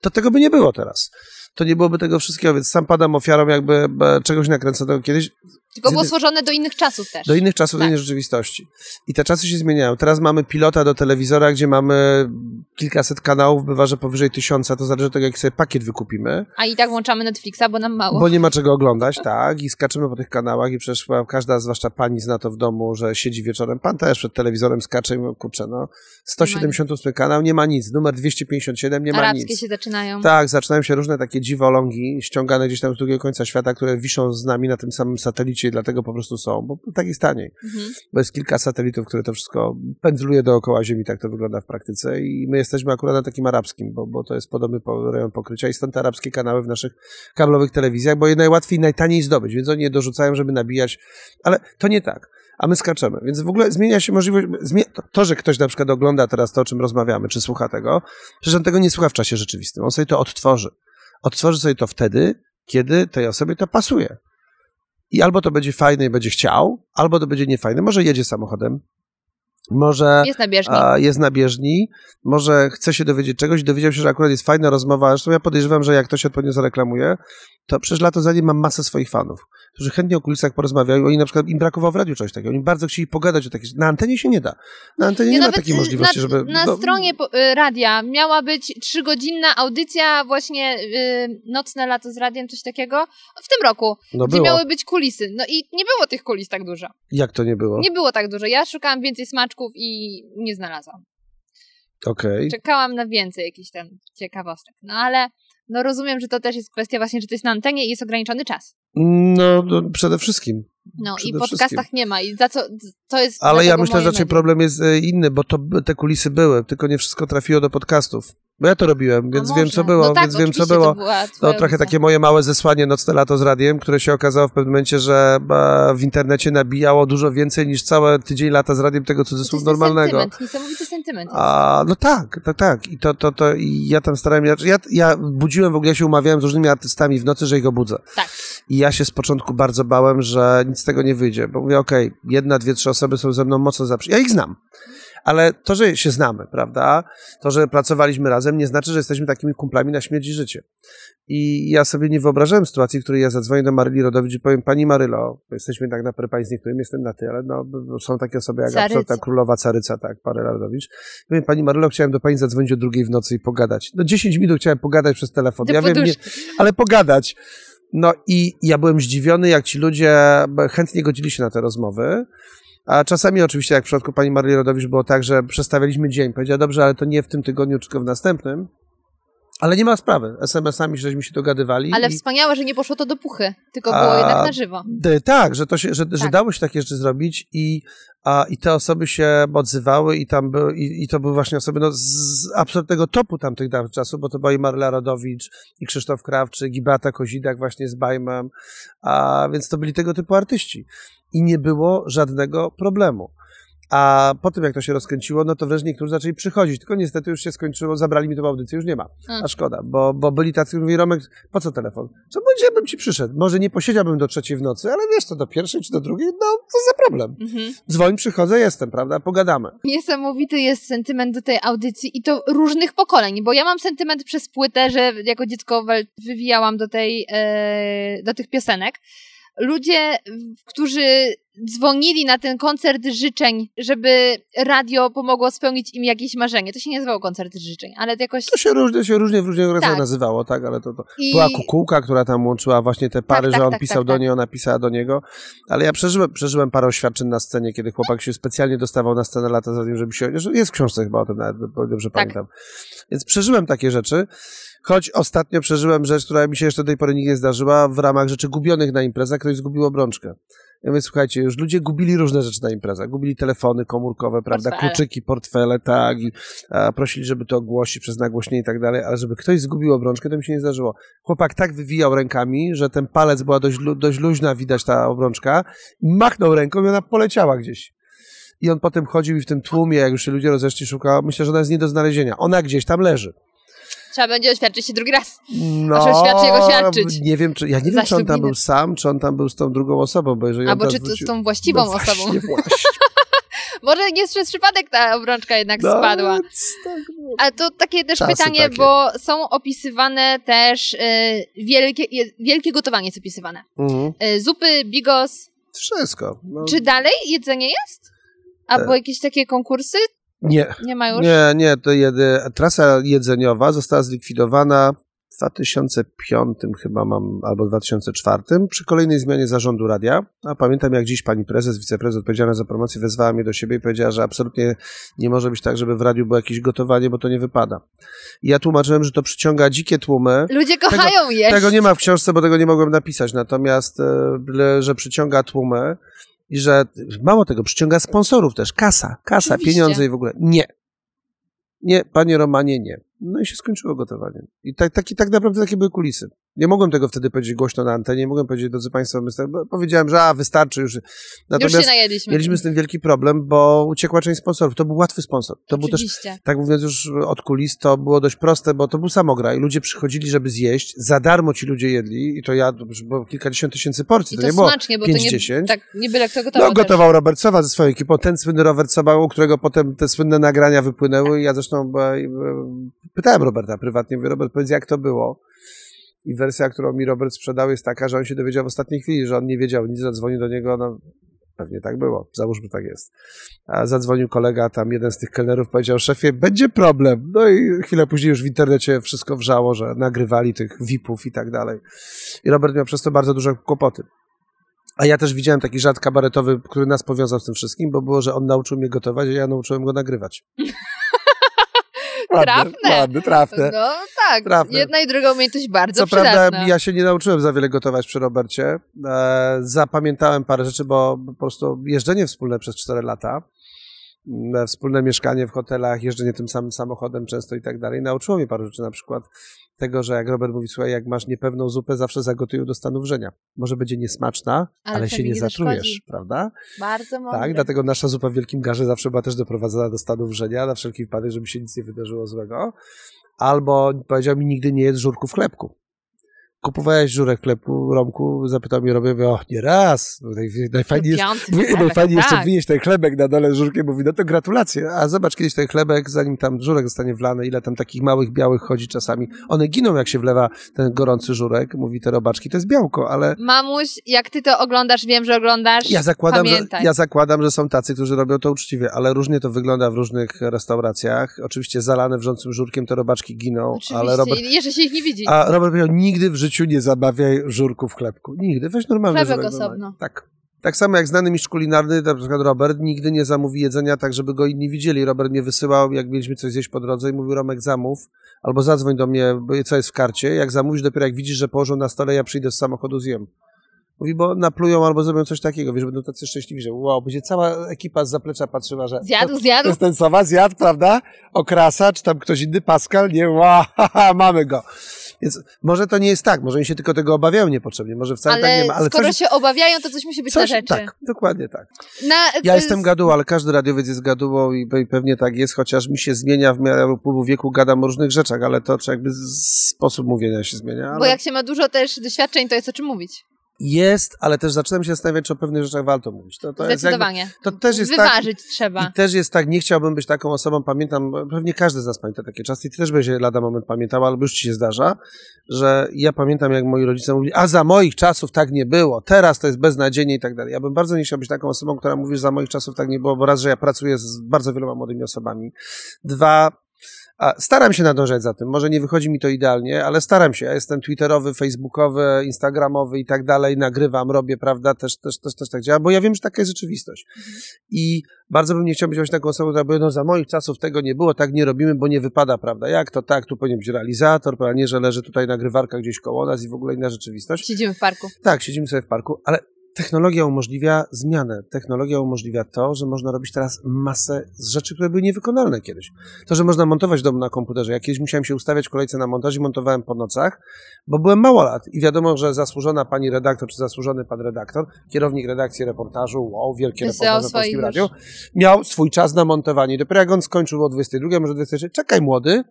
to tego by nie było teraz. To nie byłoby tego wszystkiego, więc sam padam ofiarą jakby czegoś nakręconego kiedyś Tylko było stworzone do innych czasów też. do innych czasów, do Tak. innej rzeczywistości. I te czasy się zmieniają. Teraz mamy pilota do telewizora, gdzie mamy kilkaset kanałów, bywa, że powyżej tysiąca, to zależy od tego, jaki sobie pakiet wykupimy. A i tak włączamy Netflixa, bo nam mało. Bo nie ma czego oglądać, tak, i skaczemy po tych kanałach i przecież każda, zwłaszcza pani zna to w domu, że siedzi wieczorem, pan też przed telewizorem skacze i mówi, kurczę, no, 178 kanał, nie ma nic, numer 257 nie ma Arabskie nic. się zaczynają. Tak, zaczynają się różne takie dziwolągi ściągane gdzieś tam z drugiego końca świata, które wiszą z nami na tym samym satelicie i dlatego po prostu są, bo tak jest taniej. Mhm. Bo jest kilka satelitów, które to wszystko pędzluje dookoła Ziemi, tak to wygląda w praktyce i my jesteśmy akurat na takim arabskim, bo, bo to jest podobny po- rejon pokrycia i stąd te arabskie kanały w naszych kablowych telewizjach, bo je najłatwiej najtaniej zdobyć, więc oni je dorzucają, żeby nabijać, ale to nie tak. A my skaczemy, więc w ogóle zmienia się możliwość. To, że ktoś na przykład ogląda teraz to, o czym rozmawiamy, czy słucha tego, przecież on tego nie słucha w czasie rzeczywistym. On sobie to odtworzy. Odtworzy sobie to wtedy, kiedy tej osobie to pasuje. I albo to będzie fajne i będzie chciał, albo to będzie niefajne. Może jedzie samochodem, może Jest na bieżni. a, jest na bieżni, może chce się dowiedzieć czegoś, dowiedział się, że akurat jest fajna rozmowa, zresztą ja podejrzewam, że jak ktoś odpowiednio zareklamuje, to przecież lato za nim mam masę swoich fanów, którzy chętnie o kulisach porozmawiają, oni na przykład, im brakowało w radiu czegoś takiego, oni bardzo chcieli pogadać o takich, na antenie się nie da, na antenie nie, ma nawet takiej możliwości, na, żeby... Na no, stronie y, radia miała być trzygodzinna audycja, właśnie y, nocne lato z radiem, coś takiego, w tym roku, no gdzie było. miały być kulisy. No i nie było tych kulis tak dużo. Jak to nie było? Nie było tak dużo. Ja szukałam więcej smaczków i nie znalazłam. Okej. Czekałam na więcej jakichś tam ciekawostek. No ale no rozumiem, że to też jest kwestia właśnie, że to jest na antenie i jest ograniczony czas. No, no, przede wszystkim. No i Przede w podcastach wszystkim. nie ma i za co, to jest Ale ja myślę, że raczej medium. problem jest e, inny, bo to, te kulisy były, tylko nie wszystko trafiło do podcastów. Bo ja to robiłem, więc A wiem, co było, no tak, więc wiem, co było. To, To trochę takie moje małe zesłanie nocne lato z radiem, które się okazało w pewnym momencie, że e, w internecie nabijało dużo więcej niż całe tydzień lata z radiem tego To cudzysłów jest normalnego. Sentyment, niesamowity sentyment. A, no tak, tak, tak. I to, to, to i ja tam starałem, ja, ja, ja budziłem w ogóle, ja się umawiałem z różnymi artystami w nocy, że ich obudzę. Tak. I ja się z początku bardzo bałem, że nic z tego nie wyjdzie, bo mówię, okej, jedna, dwie, trzy osoby są ze mną mocno zaprzy... Ja ich znam. Ale to, że się znamy, prawda? To, że pracowaliśmy razem, nie znaczy, że jesteśmy takimi kumplami na śmierć i życie. I ja sobie nie wyobrażałem sytuacji, w której ja zadzwonię do Maryli Rodowicz i powiem, pani Marylo, jesteśmy tak na parę z niektórym, jestem na ty, ale no, są takie osoby jak Caryca. absolutna królowa Caryca, tak, Maryla Rodowicz. Powiem, pani Marylo, chciałem do pani zadzwonić o drugiej w nocy i pogadać. No 10 minut chciałem pogadać przez telefon. Do ja wiem, nie, ale pogadać. No i ja byłem zdziwiony, jak ci ludzie chętnie godzili się na te rozmowy. A czasami oczywiście, jak w przypadku pani Marii Rodowicz było tak, że przestawialiśmy dzień. Powiedziała, dobrze, ale to nie w tym tygodniu, tylko w następnym. Ale nie ma sprawy. SMS-ami żeśmy się dogadywali. Ale i- wspaniałe, że nie poszło to do puchy, tylko było A, jednak na żywo. D- Tak, że, to się, że, że Tak. dało się takie rzeczy zrobić i, a, i te osoby się odzywały i tam były, i, i to były właśnie osoby no, z, absolutnego topu tamtych dawnych czasów, bo to była i Marla Rodowicz, i Krzysztof Krawczyk, i Beata Kozidak właśnie z Bajmem, a więc to byli tego typu artyści. I nie było żadnego problemu. A po tym, jak to się rozkręciło, no to wręcz niektórzy zaczęli przychodzić. Tylko niestety już się skończyło, zabrali mi tą audycję, już nie ma. Mm. A szkoda, bo, bo byli tacy, mówili, Romek, po co telefon? Co będzie, bym ci przyszedł? Może nie posiedziałbym do trzeciej w nocy, ale wiesz co, do pierwszej czy do drugiej? No, co za problem. Mhm. Dzwoń, przychodzę, jestem, prawda? Pogadamy. Niesamowity jest sentyment do tej audycji i to różnych pokoleń, bo ja mam sentyment przez płytę, że jako dziecko wywijałam do, tej, e, do tych piosenek. Ludzie, którzy dzwonili na ten koncert życzeń, żeby radio pomogło spełnić im jakieś marzenie. To się nie nazywało koncert życzeń, ale to jakoś... To się różnie, się różnie w różnych Tak. nazywało, tak? Ale to, to I... była kukułka, która tam łączyła właśnie te pary, tak, że on tak, pisał tak, do tak. niej, ona pisała do niego. Ale ja przeżyłem, przeżyłem parę oświadczeń na scenie, kiedy chłopak się specjalnie dostawał na scenę lata za nim, żeby się... Jest w książce chyba o tym nawet, dobrze Tak. pamiętam. Więc przeżyłem takie rzeczy. Choć ostatnio przeżyłem rzecz, która mi się jeszcze do tej pory nigdy nie zdarzyła, w ramach rzeczy gubionych na imprezach, ktoś zgubił obrączkę. Ja mówię, słuchajcie, już ludzie gubili różne rzeczy na imprezach. Gubili telefony komórkowe, prawda, Portfele. kluczyki, portfele, tak, i a, prosili, żeby to ogłosić przez nagłośnienie i tak dalej, ale żeby ktoś zgubił obrączkę, to mi się nie zdarzyło. Chłopak tak wywijał rękami, że ten palec była dość, dość luźna, widać ta obrączka, i machnął ręką i ona poleciała gdzieś. I on potem chodził i w tym tłumie, jak już się ludzie rozeszli, szukał, myślę, że ona jest nie do znalezienia. Ona gdzieś tam leży. Trzeba będzie oświadczyć się drugi raz. No, Proszę świadczyć jego świadczyć. Nie wiem, czy, ja nie wiem, czy on tam był sam, czy on tam był z tą drugą osobą, bo jeżeli Albo czy to z wrócił- tą właściwą no osobą. Właśnie, właśnie. Może nie przez przypadek ta obrączka jednak No, spadła. tak, no. A to takie też pytanie, takie. bo są opisywane też y, wielkie, wielkie gotowanie jest opisywane. Mhm. Y, zupy, bigos. Wszystko. No. Czy dalej jedzenie jest? Albo E. jakieś takie konkursy? Nie, Nie ma już? nie, nie, to jedy, trasa jedzeniowa została zlikwidowana w 2005 chyba mam, albo 2004, przy kolejnej zmianie zarządu radia. A pamiętam jak dziś pani prezes, wiceprezes odpowiedzialna za promocję wezwała mnie do siebie i powiedziała, że absolutnie nie może być tak, żeby w radiu było jakieś gotowanie, bo to nie wypada. I ja tłumaczyłem, że to przyciąga dzikie tłumy. Ludzie kochają jeść. Tego nie ma w książce, bo tego nie mogłem napisać, natomiast, e, że przyciąga tłumy i że mało tego, przyciąga sponsorów też, kasa, kasa, Oczywiście. pieniądze i w ogóle. Nie. Nie, panie Romanie, nie. No i się skończyło gotowanie. I tak, taki, tak naprawdę takie były kulisy. Nie mogłem tego wtedy powiedzieć głośno na antenie, nie mogłem powiedzieć, drodzy Państwo, powiedziałem, że a, wystarczy już. Już Natomiast się najedliśmy. mieliśmy z tym wielki problem, bo uciekła część sponsorów. To był łatwy sponsor. To był też tak mówiąc już od kulis, to było dość proste, bo to był samograj. Ludzie przychodzili, żeby zjeść. Za darmo ci ludzie jedli i to ja, bo kilkadziesiąt tysięcy porcji. I To, to nie było smacznie, nie, 5-10. tak, nie byle kto gotował No, też. gotował Robert Sowa ze swoją ekipą. Ten słynny Robert Sowa, u którego potem te słynne nagrania wypłynęły. I ja zresztą e, e, pytałem Roberta prywatnie, mówię, Robert, powiedz, jak to było? I wersja, którą mi Robert sprzedał, jest taka, że on się dowiedział w ostatniej chwili, że on nie wiedział nic, zadzwonił do niego, no pewnie tak było, załóżmy tak jest. A zadzwonił kolega, tam jeden z tych kelnerów powiedział, szefie, będzie problem. No i chwilę później już w internecie wszystko wrzało, że nagrywali tych VIP-ów i tak dalej. I Robert miał przez to bardzo duże kłopoty. A ja też widziałem taki żart kabaretowy, który nas powiązał z tym wszystkim, bo było, że on nauczył mnie gotować, a ja nauczyłem go nagrywać. Trafne. Ładne, trafne. No tak, Trafne. jedna i druga umiejętność bardzo Co przydatna. prawda ja się nie nauczyłem za wiele gotować przy Robercie. E, zapamiętałem parę rzeczy, bo po prostu jeżdżenie wspólne przez 4 lata wspólne mieszkanie w hotelach, jeżdżenie tym samym samochodem często i tak dalej. Nauczyło mnie paru rzeczy, na przykład tego, że jak Robert mówi, słuchaj, jak masz niepewną zupę, zawsze zagotuj ją do stanu wrzenia. Może będzie niesmaczna, ale, Ale się nie zatrujesz, zaszkodzi. prawda? Bardzo mądre. Tak, dlatego nasza zupa w wielkim garze zawsze była też doprowadzona do stanu wrzenia, na wszelki wypadek, żeby się nic nie wydarzyło złego. Albo powiedział mi, nigdy nie jedz żurku w chlebku. Kupowałeś żurek w chlebku, Romku, zapytał mnie Robię, mówię, o, nie raz, No, naj- najfajniej jest, najfajniej jeszcze tak. wynieść ten chlebek na dole z żurkiem, mówi, no to gratulacje, a zobacz kiedyś ten chlebek, zanim tam żurek zostanie wlany, ile tam takich małych białych chodzi czasami. One giną, jak się wlewa ten gorący żurek, mówi te robaczki, to jest białko, ale Mamuś, jak ty to oglądasz, wiem, że oglądasz. ja zakładam, że, ja zakładam, że są tacy, którzy robią to uczciwie, ale różnie to wygląda w różnych restauracjach. Oczywiście zalane wrzącym żurkiem te robaczki giną, Oczywiście, ale Robert, jeszcze się ich nie widzi. a Robert powiedział, nigdy w życiu nie zabawiaj żurku w chlebku. Nigdy, weź normalny Chlebek żurek. osobno. Tak. Tak samo jak znany mistrz kulinarny, na przykład Robert, nigdy nie zamówi jedzenia tak, żeby go inni widzieli. Robert mnie wysyłał, jak mieliśmy coś zjeść po drodze i mówił, Romek zamów, albo zadzwoń do mnie, bo co jest w karcie. Jak zamówisz, dopiero jak widzisz, że położą na stole, ja przyjdę z samochodu, zjem. Mówi, bo naplują albo zrobią coś takiego, wiesz, będą tacy szczęśliwi, że wow, będzie cała ekipa z zaplecza patrzyła, że Zjadł, zjadł. to jest ten Sowa, zjadł, prawda? Okrasa, czy tam ktoś inny, Pascal, nie, wow, haha, mamy go. Więc może to nie jest tak, może oni się tylko tego obawiają niepotrzebnie, może wcale ale, tak nie ma, ale skoro coś, się obawiają, to coś musi być na coś, rzeczy. tak, dokładnie tak. Na, Ja to jestem jest- gaduł, ale każdy radiowiec jest gadułą i pe- pewnie tak jest, chociaż mi się zmienia w miarę upływu wieku, gadam o różnych rzeczach, ale to czy jakby sposób mówienia się zmienia. Ale... Bo jak się ma dużo też doświadczeń, to jest o czym mówić. Jest, ale też zaczynam się zastanawiać, czy o pewnych rzeczach warto mówić. To, to jest jakby, Zdecydowanie. to też jest tak, Wyważyć trzeba. I też jest tak, nie chciałbym być taką osobą, pamiętam, pewnie każdy z nas pamięta takie czasy i ty też będzie lada moment pamiętał, albo już ci się zdarza, że ja pamiętam, jak moi rodzice mówili, a za moich czasów tak nie było, teraz to jest beznadziejnie i tak dalej. Ja bym bardzo nie chciał być taką osobą, która mówi, że za moich czasów tak nie było, bo raz, że ja pracuję z bardzo wieloma młodymi osobami. Dwa, a staram się nadążać za tym. Może nie wychodzi mi to idealnie, ale staram się. Ja jestem twitterowy, facebookowy, instagramowy i tak dalej. Nagrywam, robię, prawda? Też, też, też, też tak działa, bo ja wiem, że taka jest rzeczywistość. I bardzo bym nie chciał być właśnie taką osobą, która by, no za moich czasów tego nie było, tak nie robimy, bo nie wypada, prawda? Jak to tak? Tu powinien być realizator, prawda? Nie, że leży tutaj nagrywarka gdzieś koło nas i w ogóle inna rzeczywistość. Siedzimy w parku. Tak, siedzimy sobie w parku, ale technologia umożliwia zmianę. Technologia umożliwia to, że można robić teraz masę z rzeczy, które były niewykonalne kiedyś. To, że można montować w domu na komputerze. Ja kiedyś musiałem się ustawiać w kolejce na montaż i montowałem po nocach, bo byłem mało lat i wiadomo, że zasłużona pani redaktor, czy zasłużony pan redaktor, kierownik redakcji reportażu, wow, wielkie reportaże w Polskim. Radiu, miał swój czas na montowanie. Dopiero jak on skończył o 22, może 23, czekaj młody,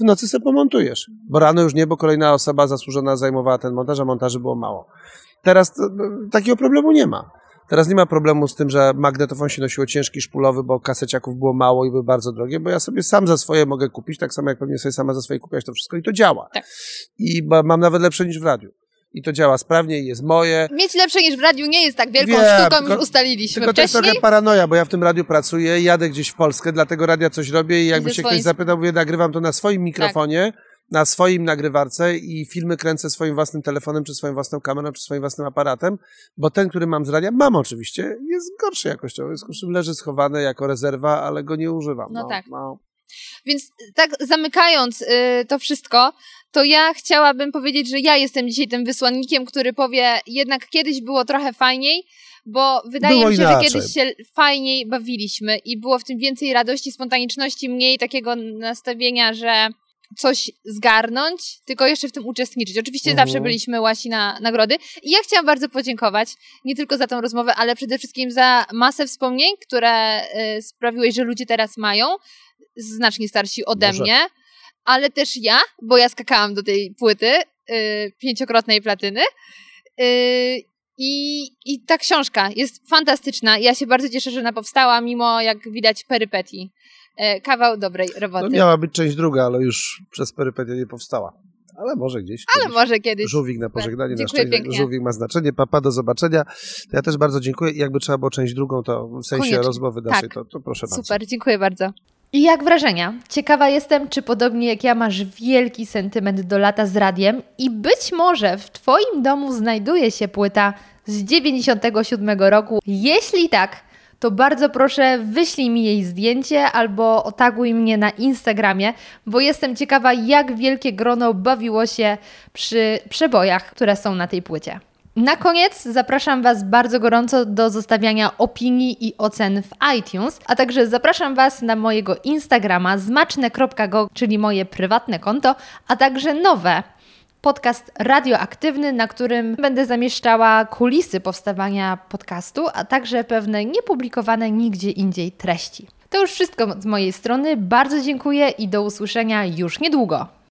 w nocy sobie pomontujesz. Bo rano już nie, bo kolejna osoba zasłużona zajmowała ten montaż, a montaży było mało. Teraz no, takiego problemu nie ma. Teraz nie ma problemu z tym, że magnetofon się nosiło ciężki, szpulowy, bo kaseciaków było mało i były bardzo drogie, bo ja sobie sam za swoje mogę kupić, tak samo jak pewnie sobie sama za swoje kupiłaś to wszystko i to działa. Tak. I mam nawet lepsze niż w radiu. I to działa sprawnie i jest moje. Mieć lepsze niż w radiu nie jest tak wielką Wiem, sztuką, tylko- już ustaliliśmy Tylko to jest wcześniej. trochę paranoja, bo ja w tym radiu pracuję, jadę gdzieś w Polskę, dlatego radia coś robię i jakby ze się swoim- ktoś zapytał, mówię, nagrywam to na swoim mikrofonie, na swoim nagrywarce i filmy kręcę swoim własnym telefonem, czy swoją własną kamerą, czy swoim własnym aparatem, bo ten, który mam z radia, mam oczywiście, jest gorszy jakościowo, jest gorszy, leży schowany jako rezerwa, ale go nie używam. No tak. No. Więc tak zamykając y, to wszystko, to ja chciałabym powiedzieć, że ja jestem dzisiaj tym wysłannikiem, który powie, jednak kiedyś było trochę fajniej, bo wydaje Było mi się, inaczej. że kiedyś się fajniej bawiliśmy i było w tym więcej radości, spontaniczności, mniej takiego nastawienia, że coś zgarnąć, tylko jeszcze w tym uczestniczyć. Oczywiście Mhm. zawsze byliśmy łasi na nagrody. I ja chciałam bardzo podziękować, nie tylko za tą rozmowę, ale przede wszystkim za masę wspomnień, które y, sprawiłeś, że ludzie teraz mają, znacznie starsi ode Może. mnie, ale też ja, bo ja skakałam do tej płyty y, pięciokrotnej platyny. Y, i, I ta książka jest fantastyczna. Ja się bardzo cieszę, że ona powstała, mimo jak widać perypetii. E, kawał dobrej roboty. No, miała być część druga, ale już przez perypetię nie powstała. Ale może gdzieś. Ale kiedyś. może kiedyś. Żółwik na pożegnanie, na Dziękuję szczęście. pięknie. Żółwik ma znaczenie. Papa, do zobaczenia. To ja też bardzo dziękuję. I Jakby trzeba było część drugą, to w sensie Koniecznie. rozmowy naszej, Tak. to, to proszę bardzo. Super, dziękuję bardzo. I jak wrażenia? Ciekawa jestem, czy podobnie jak ja masz wielki sentyment do lata z radiem i być może w Twoim domu znajduje się płyta z 97 roku. Jeśli tak, to bardzo proszę wyślij mi jej zdjęcie albo otaguj mnie na Instagramie, bo jestem ciekawa, jak wielkie grono bawiło się przy przebojach, które są na tej płycie. Na koniec zapraszam Was bardzo gorąco do zostawiania opinii i ocen w iTunes, a także zapraszam Was na mojego Instagrama zmaczne.go, czyli moje prywatne konto, a także nowe podcast radioaktywny, na którym będę zamieszczała kulisy powstawania podcastu, a także pewne niepublikowane nigdzie indziej treści. To już wszystko z mojej strony. Bardzo dziękuję i do usłyszenia już niedługo.